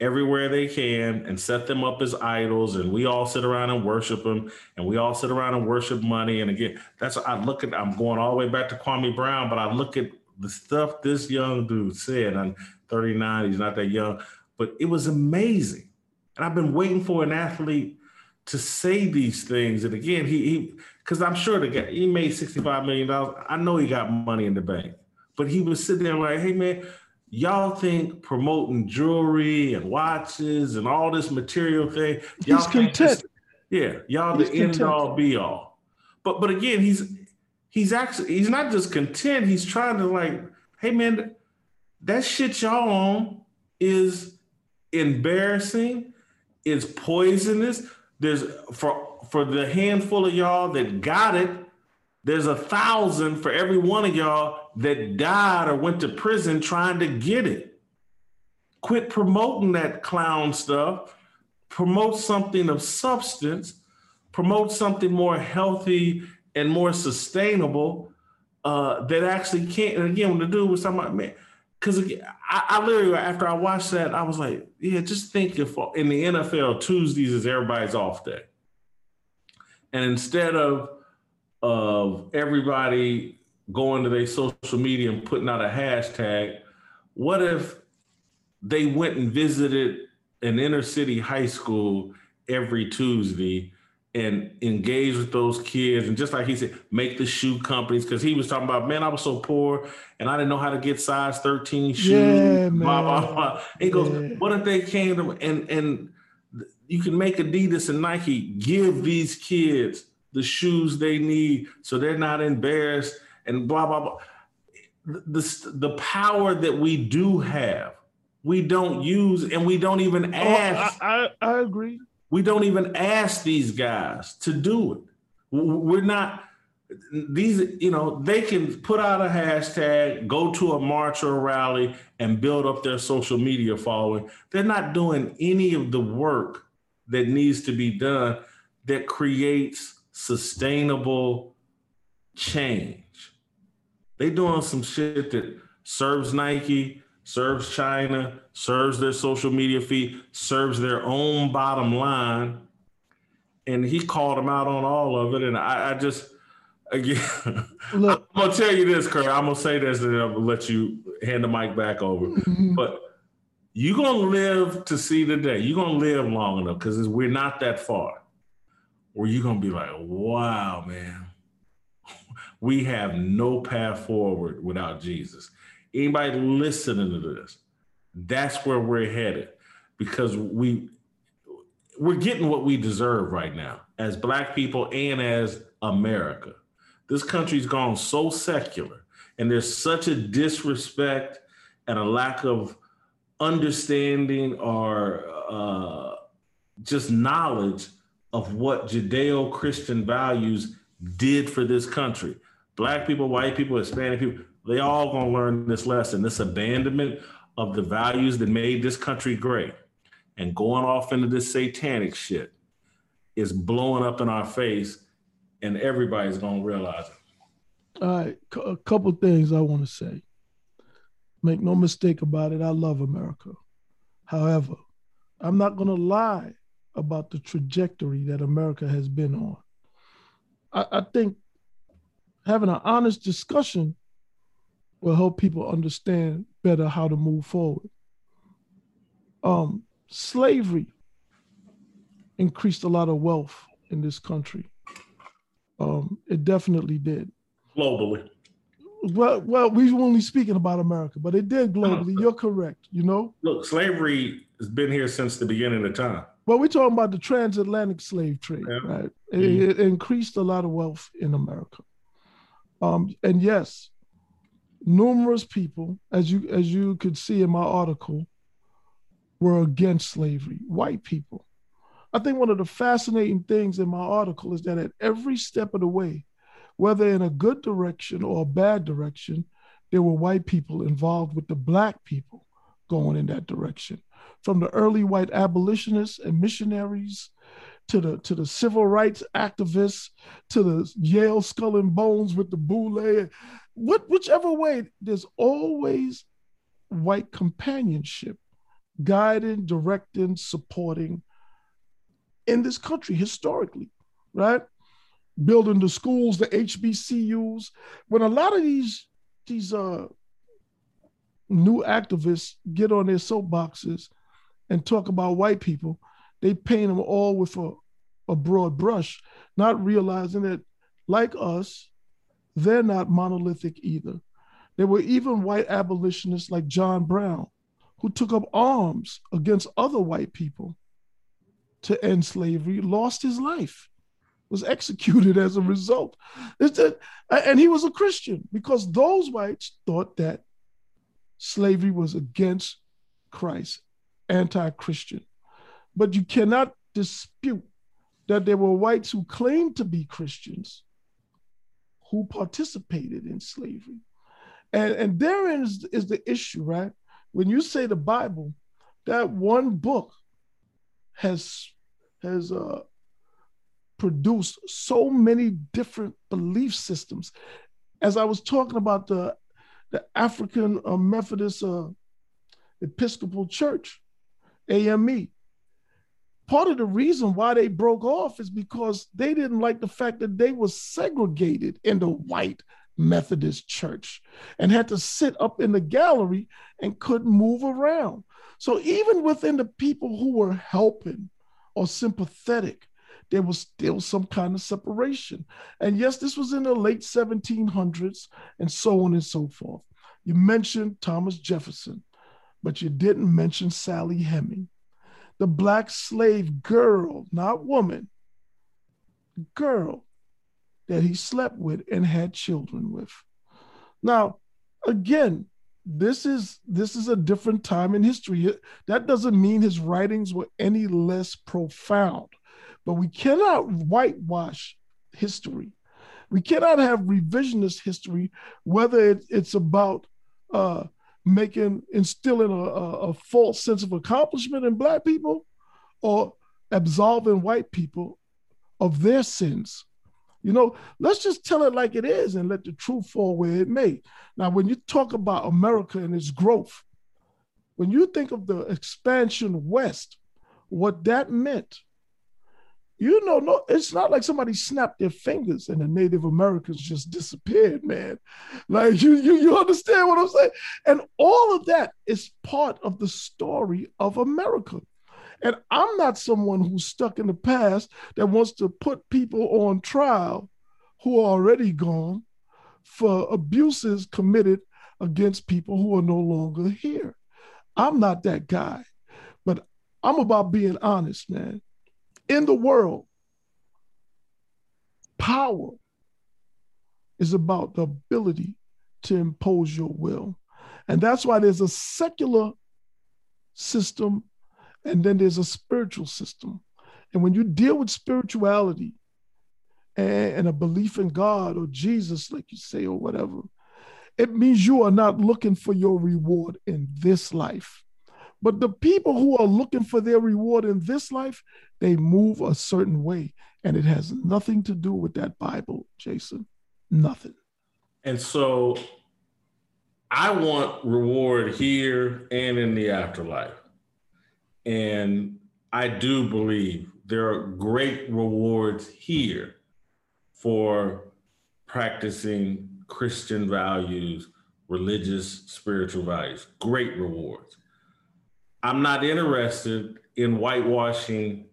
everywhere they can and set them up as idols and we all sit around and worship them and we all sit around and worship money. And again that's i look at i'm going all the way back to kwame brown but i look at the stuff this young dude said. I'm 39 he's not that young but it was amazing. And i've been waiting for an athlete to say these things. And again he because i'm sure the guy he made 65 million dollars. I know he got money in the bank but he was sitting there like hey man y'all think promoting jewelry and watches and all this material thing, y'all he's content. yeah, y'all he's the content. end all be all. But but again, he's he's actually he's not just content. He's trying to like, hey man, that shit y'all on is embarrassing. It's poisonous. There's for for the handful of y'all that got it there's a thousand for every one of y'all that died or went to prison trying to get it. Quit promoting that clown stuff. Promote something of substance. Promote something more healthy and more sustainable uh, that actually can't. And again, when the dude was talking about, man, because I, I literally, after I watched that, I was like, yeah, just think if in the NFL, Tuesdays is everybody's off day. And instead of of everybody going to their social media and putting out a hashtag, what if they went and visited an inner city high school every Tuesday and engage with those kids. And just like he said, make the shoe companies because he was talking about, man, I was so poor and I didn't know how to get size 13 shoes. Yeah, [LAUGHS] blah, blah, blah. he goes, yeah. what if they came to and and you can make Adidas and Nike give these kids the shoes they need so they're not embarrassed and blah blah blah. The, the power that we do have, we don't use and we don't even ask. Oh, I, I, I agree. We don't even ask these guys to do it. We're not these, you know, they can put out a hashtag, go to a march or a rally, and build up their social media following. They're not doing any of the work that needs to be done that creates sustainable change. They doing some shit that serves Nike, serves China, serves their social media feed, serves their own bottom line. And he called them out on all of it. And I, I just, again, [LAUGHS] Look, I'm gonna tell you this, Kurt. I'm gonna say this, and I'm gonna let you hand the mic back over. Mm-hmm. But you're gonna live to see the day. You're gonna live long enough because we're not that far. Where you're gonna be like, wow, man, we have no path forward without Jesus. Anybody listening to this, that's where we're headed because we we're getting what we deserve right now as black people and as America. This country's gone so secular, and there's such a disrespect and a lack of understanding or uh, just knowledge of what Judeo Christian values did for this country. Black people, white people, Hispanic people, they all gonna learn this lesson, this abandonment of the values that made this country great and going off into this satanic shit is blowing up in our face and everybody's gonna realize it. All right, a couple things I want to say. Make no mistake about it, I love America. However, I'm not gonna lie about the trajectory that America has been on. I, I think having an honest discussion will help people understand better how to move forward. Um, slavery increased a lot of wealth in this country. Um, it definitely did. Globally. Well, well, we were only speaking about America, but it did globally. You're correct. You know. Look, slavery has been here since the beginning of time. Well, we're talking about the transatlantic slave trade, yeah. right? It, mm-hmm. it, increased a lot of wealth in America. Um, and yes, numerous people, as you as you could see in my article, were against slavery. White people. I think one of the fascinating things in my article is that at every step of the way, whether in a good direction or a bad direction, there were white people involved with the black people going in that direction. From the early white abolitionists and missionaries to the to the civil rights activists to the Yale skull and bones with the boule, what whichever way, there's always white companionship, guiding, directing, supporting in this country historically, right? Building the schools, the HBCUs. When a lot of these these uh, new activists get on their soapboxes and talk about white people, they paint them all with a, a broad brush, not realizing that, like us, they're not monolithic either. There were even white abolitionists like John Brown who took up arms against other white people to end slavery, lost his life, was executed as a result. And he was a Christian because those whites thought that slavery was against Christ, anti Christian. But you cannot dispute that there were whites who claimed to be Christians who participated in slavery. And, and therein is, is the issue, right? When you say the Bible, that one book has has uh, produced so many different belief systems. As I was talking about the the African uh, Methodist uh, Episcopal Church, AME, part of the reason why they broke off is because they didn't like the fact that they were segregated in the white Methodist church and had to sit up in the gallery and couldn't move around. So even within the people who were helping or sympathetic, there was still some kind of separation. And yes, this was in the late 1700s and so on and so forth. You mentioned Thomas Jefferson, but you didn't mention Sally Heming, the black slave girl, not woman, girl that he slept with and had children with. Now, again, this is this is a different time in history. That doesn't mean his writings were any less profound, but we cannot whitewash history. We cannot have revisionist history, whether it, it's about uh, making instilling a, a, a false sense of accomplishment in black people, or absolving white people of their sins. You know, let's just tell it like it is and let the truth fall where it may. Now, when you talk about America and its growth, when you think of the expansion west, what that meant, you know, no, it's not like somebody snapped their fingers and the Native Americans just disappeared, man. Like you, you, you understand what I'm saying? And all of that is part of the story of America. And I'm not someone who's stuck in the past that wants to put people on trial who are already gone for abuses committed against people who are no longer here. I'm not that guy, but I'm about being honest, man. In the world, power is about the ability to impose your will. And that's why there's a secular system and then there's a spiritual system. And when you deal with spirituality and, a belief in God or Jesus, like you say, or whatever, it means you are not looking for your reward in this life. But the people who are looking for their reward in this life, they move a certain way. And it has nothing to do with that Bible, Jason. Nothing. And so I want reward here and in the afterlife. And I do believe there are great rewards here for practicing Christian values, religious, spiritual values. Great rewards. I'm not interested in whitewashing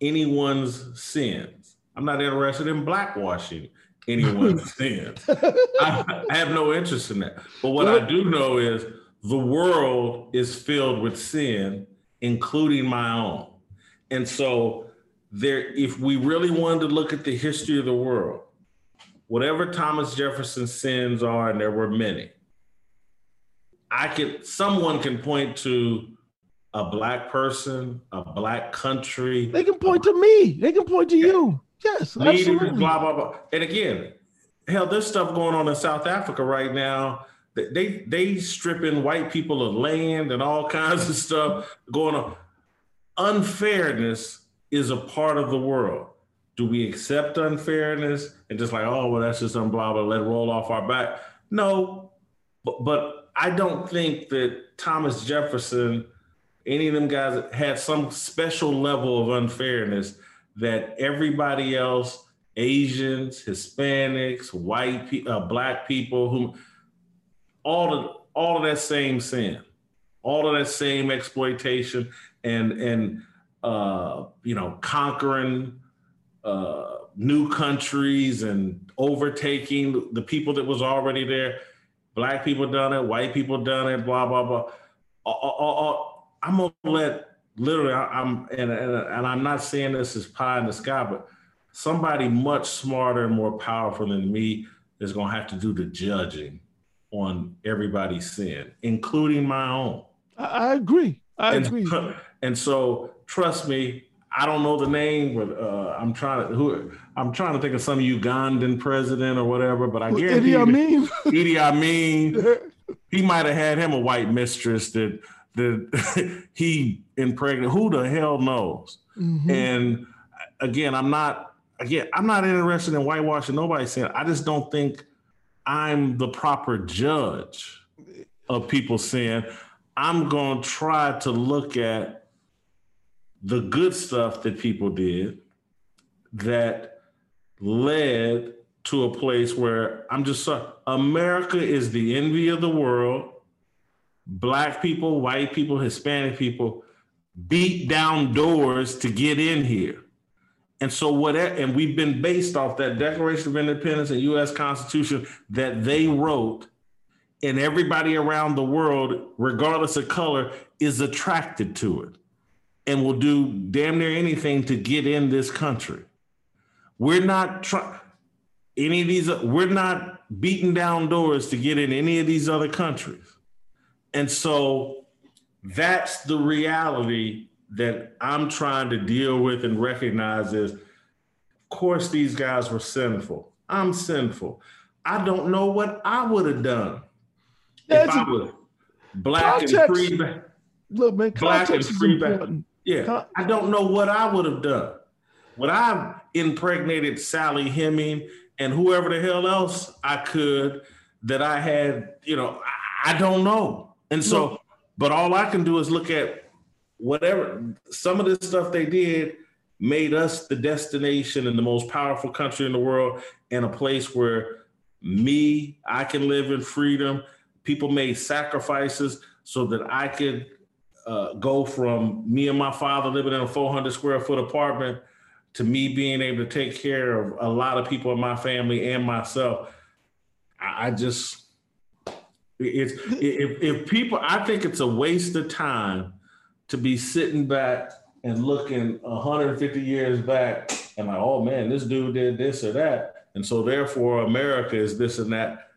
anyone's sins. I'm not interested in blackwashing anyone's [LAUGHS] sins. I, I, have no interest in that. But what I do know is the world is filled with sin including my own. And so there, if we really wanted to look at the history of the world, whatever Thomas Jefferson's sins are, and there were many, I could someone can point to a black person, a black country. They can point to me. They can point to you. Yes, absolutely. Blah blah blah. And again, hell, there's stuff going on in South Africa right now they they stripping white people of land and all kinds of stuff going on. Unfairness is a part of the world. Do we accept unfairness and just like, oh well, that's just some blah blah, let it roll off our back? No, but, but I don't think that Thomas Jefferson, any of them guys had some special level of unfairness that everybody else, Asians, Hispanics, white, uh, black people, who all of all of that same sin, all of that same exploitation, and and uh, you know conquering uh, new countries and overtaking the people that was already there. Black people done it, white people done it, blah blah blah. I'm gonna let literally. I'm and, and and I'm not saying this is pie in the sky, but somebody much smarter and more powerful than me is gonna have to do the judging on everybody's sin, including my own. I, agree. I and, agree. [LAUGHS] And so, trust me, I don't know the name, but uh, I'm trying to who I'm trying to think of some Ugandan president or whatever. But I guarantee Idi Amin. Idi Amin, [LAUGHS] he might have had him a white mistress that that [LAUGHS] he impregnated. Who the hell knows? Mm-hmm. And again, I'm not again I'm not interested in whitewashing nobody saying. I just don't think I'm the proper judge of people saying I'm going to try to look at the good stuff that people did that led to a place where I'm just sorry. America is the envy of the world. Black people, white people, Hispanic people beat down doors to get in here. And so what and we've been based off that Declaration of Independence and US Constitution that they wrote and everybody around the world regardless of color is attracted to it and will do damn near anything to get in this country. We're not trying any of these we're not beating down doors to get in any of these other countries. And so that's the reality that I'm trying to deal with and recognize is, of course, these guys were sinful. I'm sinful. I don't know what I would have done if I was black context, and free. Look, man, black and free back. Yeah, Con- I don't know what I would have done. Would I impregnated Sally Heming and whoever the hell else I could that I had, you know, I, I don't know. And so, but all I can do is look at whatever some of the stuff they did made us the destination and the most powerful country in the world and a place where me i can live in freedom. People made sacrifices so that i could uh, go from me and my father living in a 400 square foot apartment to me being able to take care of a lot of people in my family and myself. I, I just it's if, if people i think it's a waste of time to be sitting back and looking 150 years back and like, oh man, this dude did this or that. And so therefore America is this and that.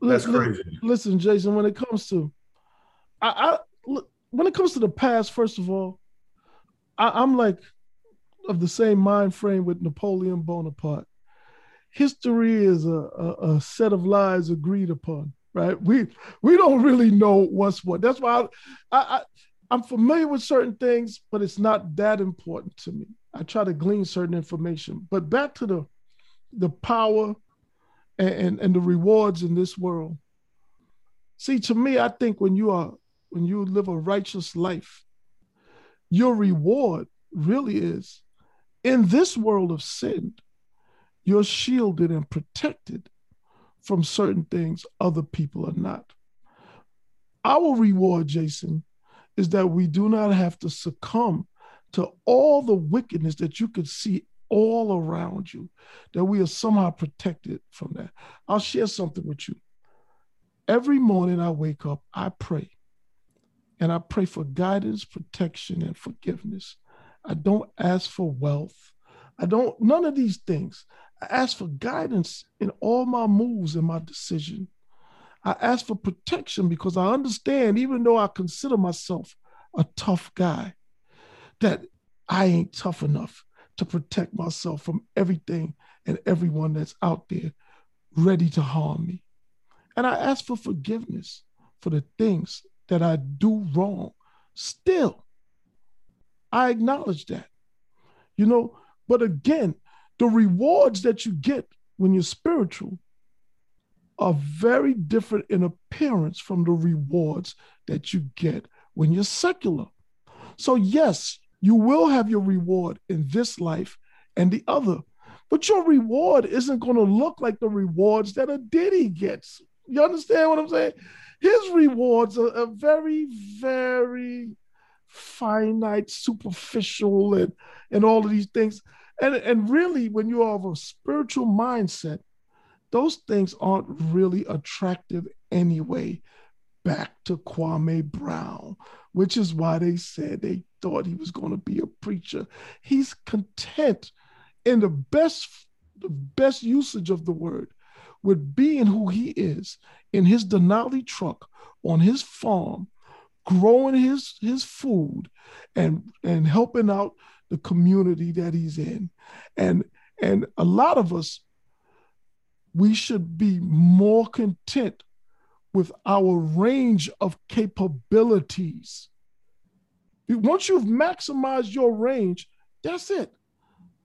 That's crazy. Listen, Jason, when it comes to I, I when it comes to the past, first of all, I, I'm like of the same mind frame with Napoleon Bonaparte. History is a, a, a set of lies agreed upon right? We we don't really know what's what. That's why I, I, I'm familiar with certain things, but it's not that important to me. I try to glean certain information. But back to the the power and, and, and the rewards in this world. See, to me, I think when you are when you live a righteous life, your reward really is in this world of sin, you're shielded and protected from certain things other people are not. Our reward, Jason, is that we do not have to succumb to all the wickedness that you could see all around you, that we are somehow protected from that. I'll share something with you. Every morning I wake up, I pray. And I pray for guidance, protection, and forgiveness. I don't ask for wealth. I don't, none of these things. I ask for guidance in all my moves and my decision. I ask for protection because I understand, even though I consider myself a tough guy, that I ain't tough enough to protect myself from everything and everyone that's out there ready to harm me. And I ask for forgiveness for the things that I do wrong. Still, I acknowledge that. You know, but again, the rewards that you get when you're spiritual are very different in appearance from the rewards that you get when you're secular. So, yes, you will have your reward in this life and the other, but your reward isn't going to look like the rewards that a Diddy gets. You understand what I'm saying? His rewards are, are very, very finite, superficial, and, and all of these things. And, and really, when you have a spiritual mindset, those things aren't really attractive anyway. Back to Kwame Brown, which is why they said they thought he was going to be a preacher. He's content in the best, the best usage of the word with being who he is in his Denali truck on his farm, growing his his food and and helping out the community that he's in. And and a lot of us we should be more content with our range of capabilities. Once you've maximized your range, that's it.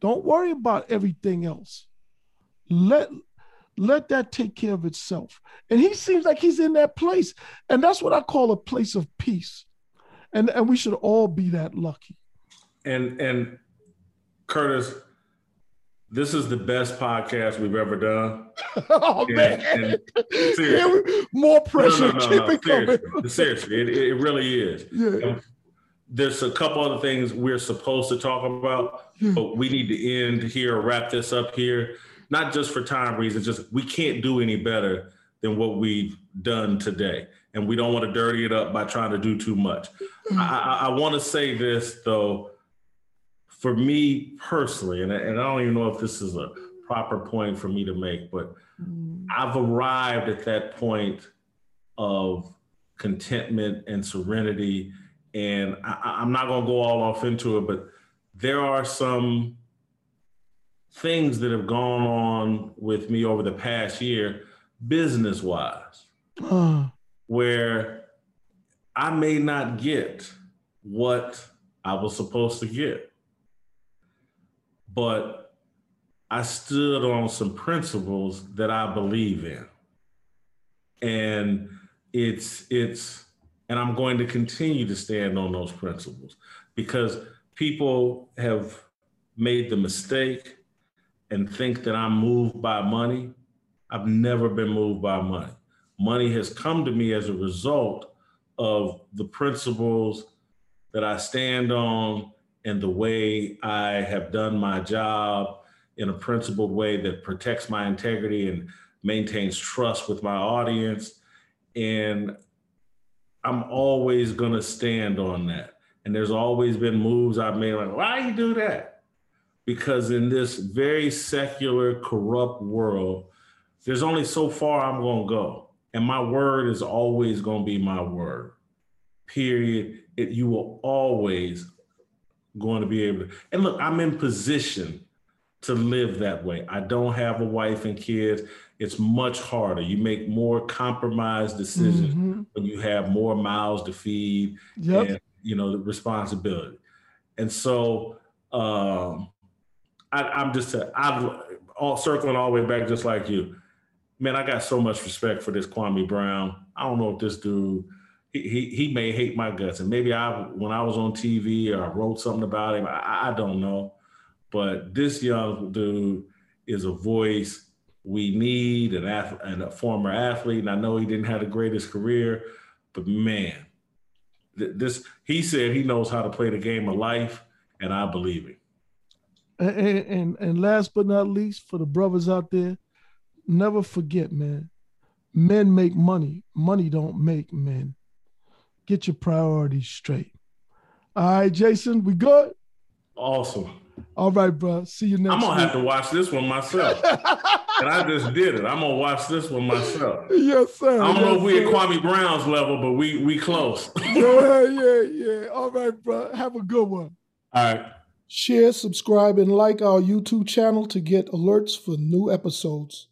Don't worry about everything else. Let let that take care of itself. And he seems like he's in that place. And that's what I call a place of peace. And, and we should all be that lucky and and Curtis, this is the best podcast we've ever done. [LAUGHS] oh and, man, and [LAUGHS] more pressure. No, no, no. Seriously, [LAUGHS] seriously it, it really is. Yeah. there's a couple other things we're supposed to talk about, hmm. but we need to end here, wrap this up here. Not just for time reasons, just we can't do any better than what we've done today. And we don't want to dirty it up by trying to do too much. Mm-hmm. I, I, I want to say this though, for me personally, and, and I don't even know if this is a proper point for me to make, but mm-hmm. I've arrived at that point of contentment and serenity. And I, I'm not going to go all off into it, but there are some things that have gone on with me over the past year, business wise, [GASPS] where I may not get what I was supposed to get. But I stood on some principles that I believe in. And it's it's and I'm going to continue to stand on those principles because people have made the mistake and think that I'm moved by money. I've never been moved by money. Money has come to me as a result of the principles that I stand on and the way I have done my job in a principled way that protects my integrity and maintains trust with my audience. And I'm always going to stand on that. And there's always been moves I've made like, why you do that? Because in this very secular, corrupt world, there's only so far I'm going to go. And my word is always going to be my word. Period. It, you will always going to be able to. And look, I'm in position to live that way. I don't have a wife and kids. It's much harder. You make more compromised decisions mm-hmm. when you have more mouths to feed yep. and you know the responsibility. And so um, I, am just a, I'm all circling all the way back just like you. Man, I got so much respect for this Kwame Brown. I don't know if this dude he, he, may hate my guts, and maybe I when I was on TV or I wrote something about him, I, I don't know. But this young dude is a voice we need, an ath- and a former athlete. And I know he didn't have the greatest career, but man, th- this he said he knows how to play the game of life, and I believe him. And, and and last but not least, for the brothers out there, never forget, man. Men make money. Money don't make men get your priorities straight. All right, Jason, we good? Awesome. All right, bro. See you next. I'm gonna week. have to watch this one myself. [LAUGHS] and I just did it. I'm gonna watch this one myself. Yes, sir. I don't yes, know if we at Kwame Brown's level, but we we close. [LAUGHS] yeah, yeah, yeah. All right, bro. Have a good one. All right. Share, subscribe, and like our YouTube channel to get alerts for new episodes.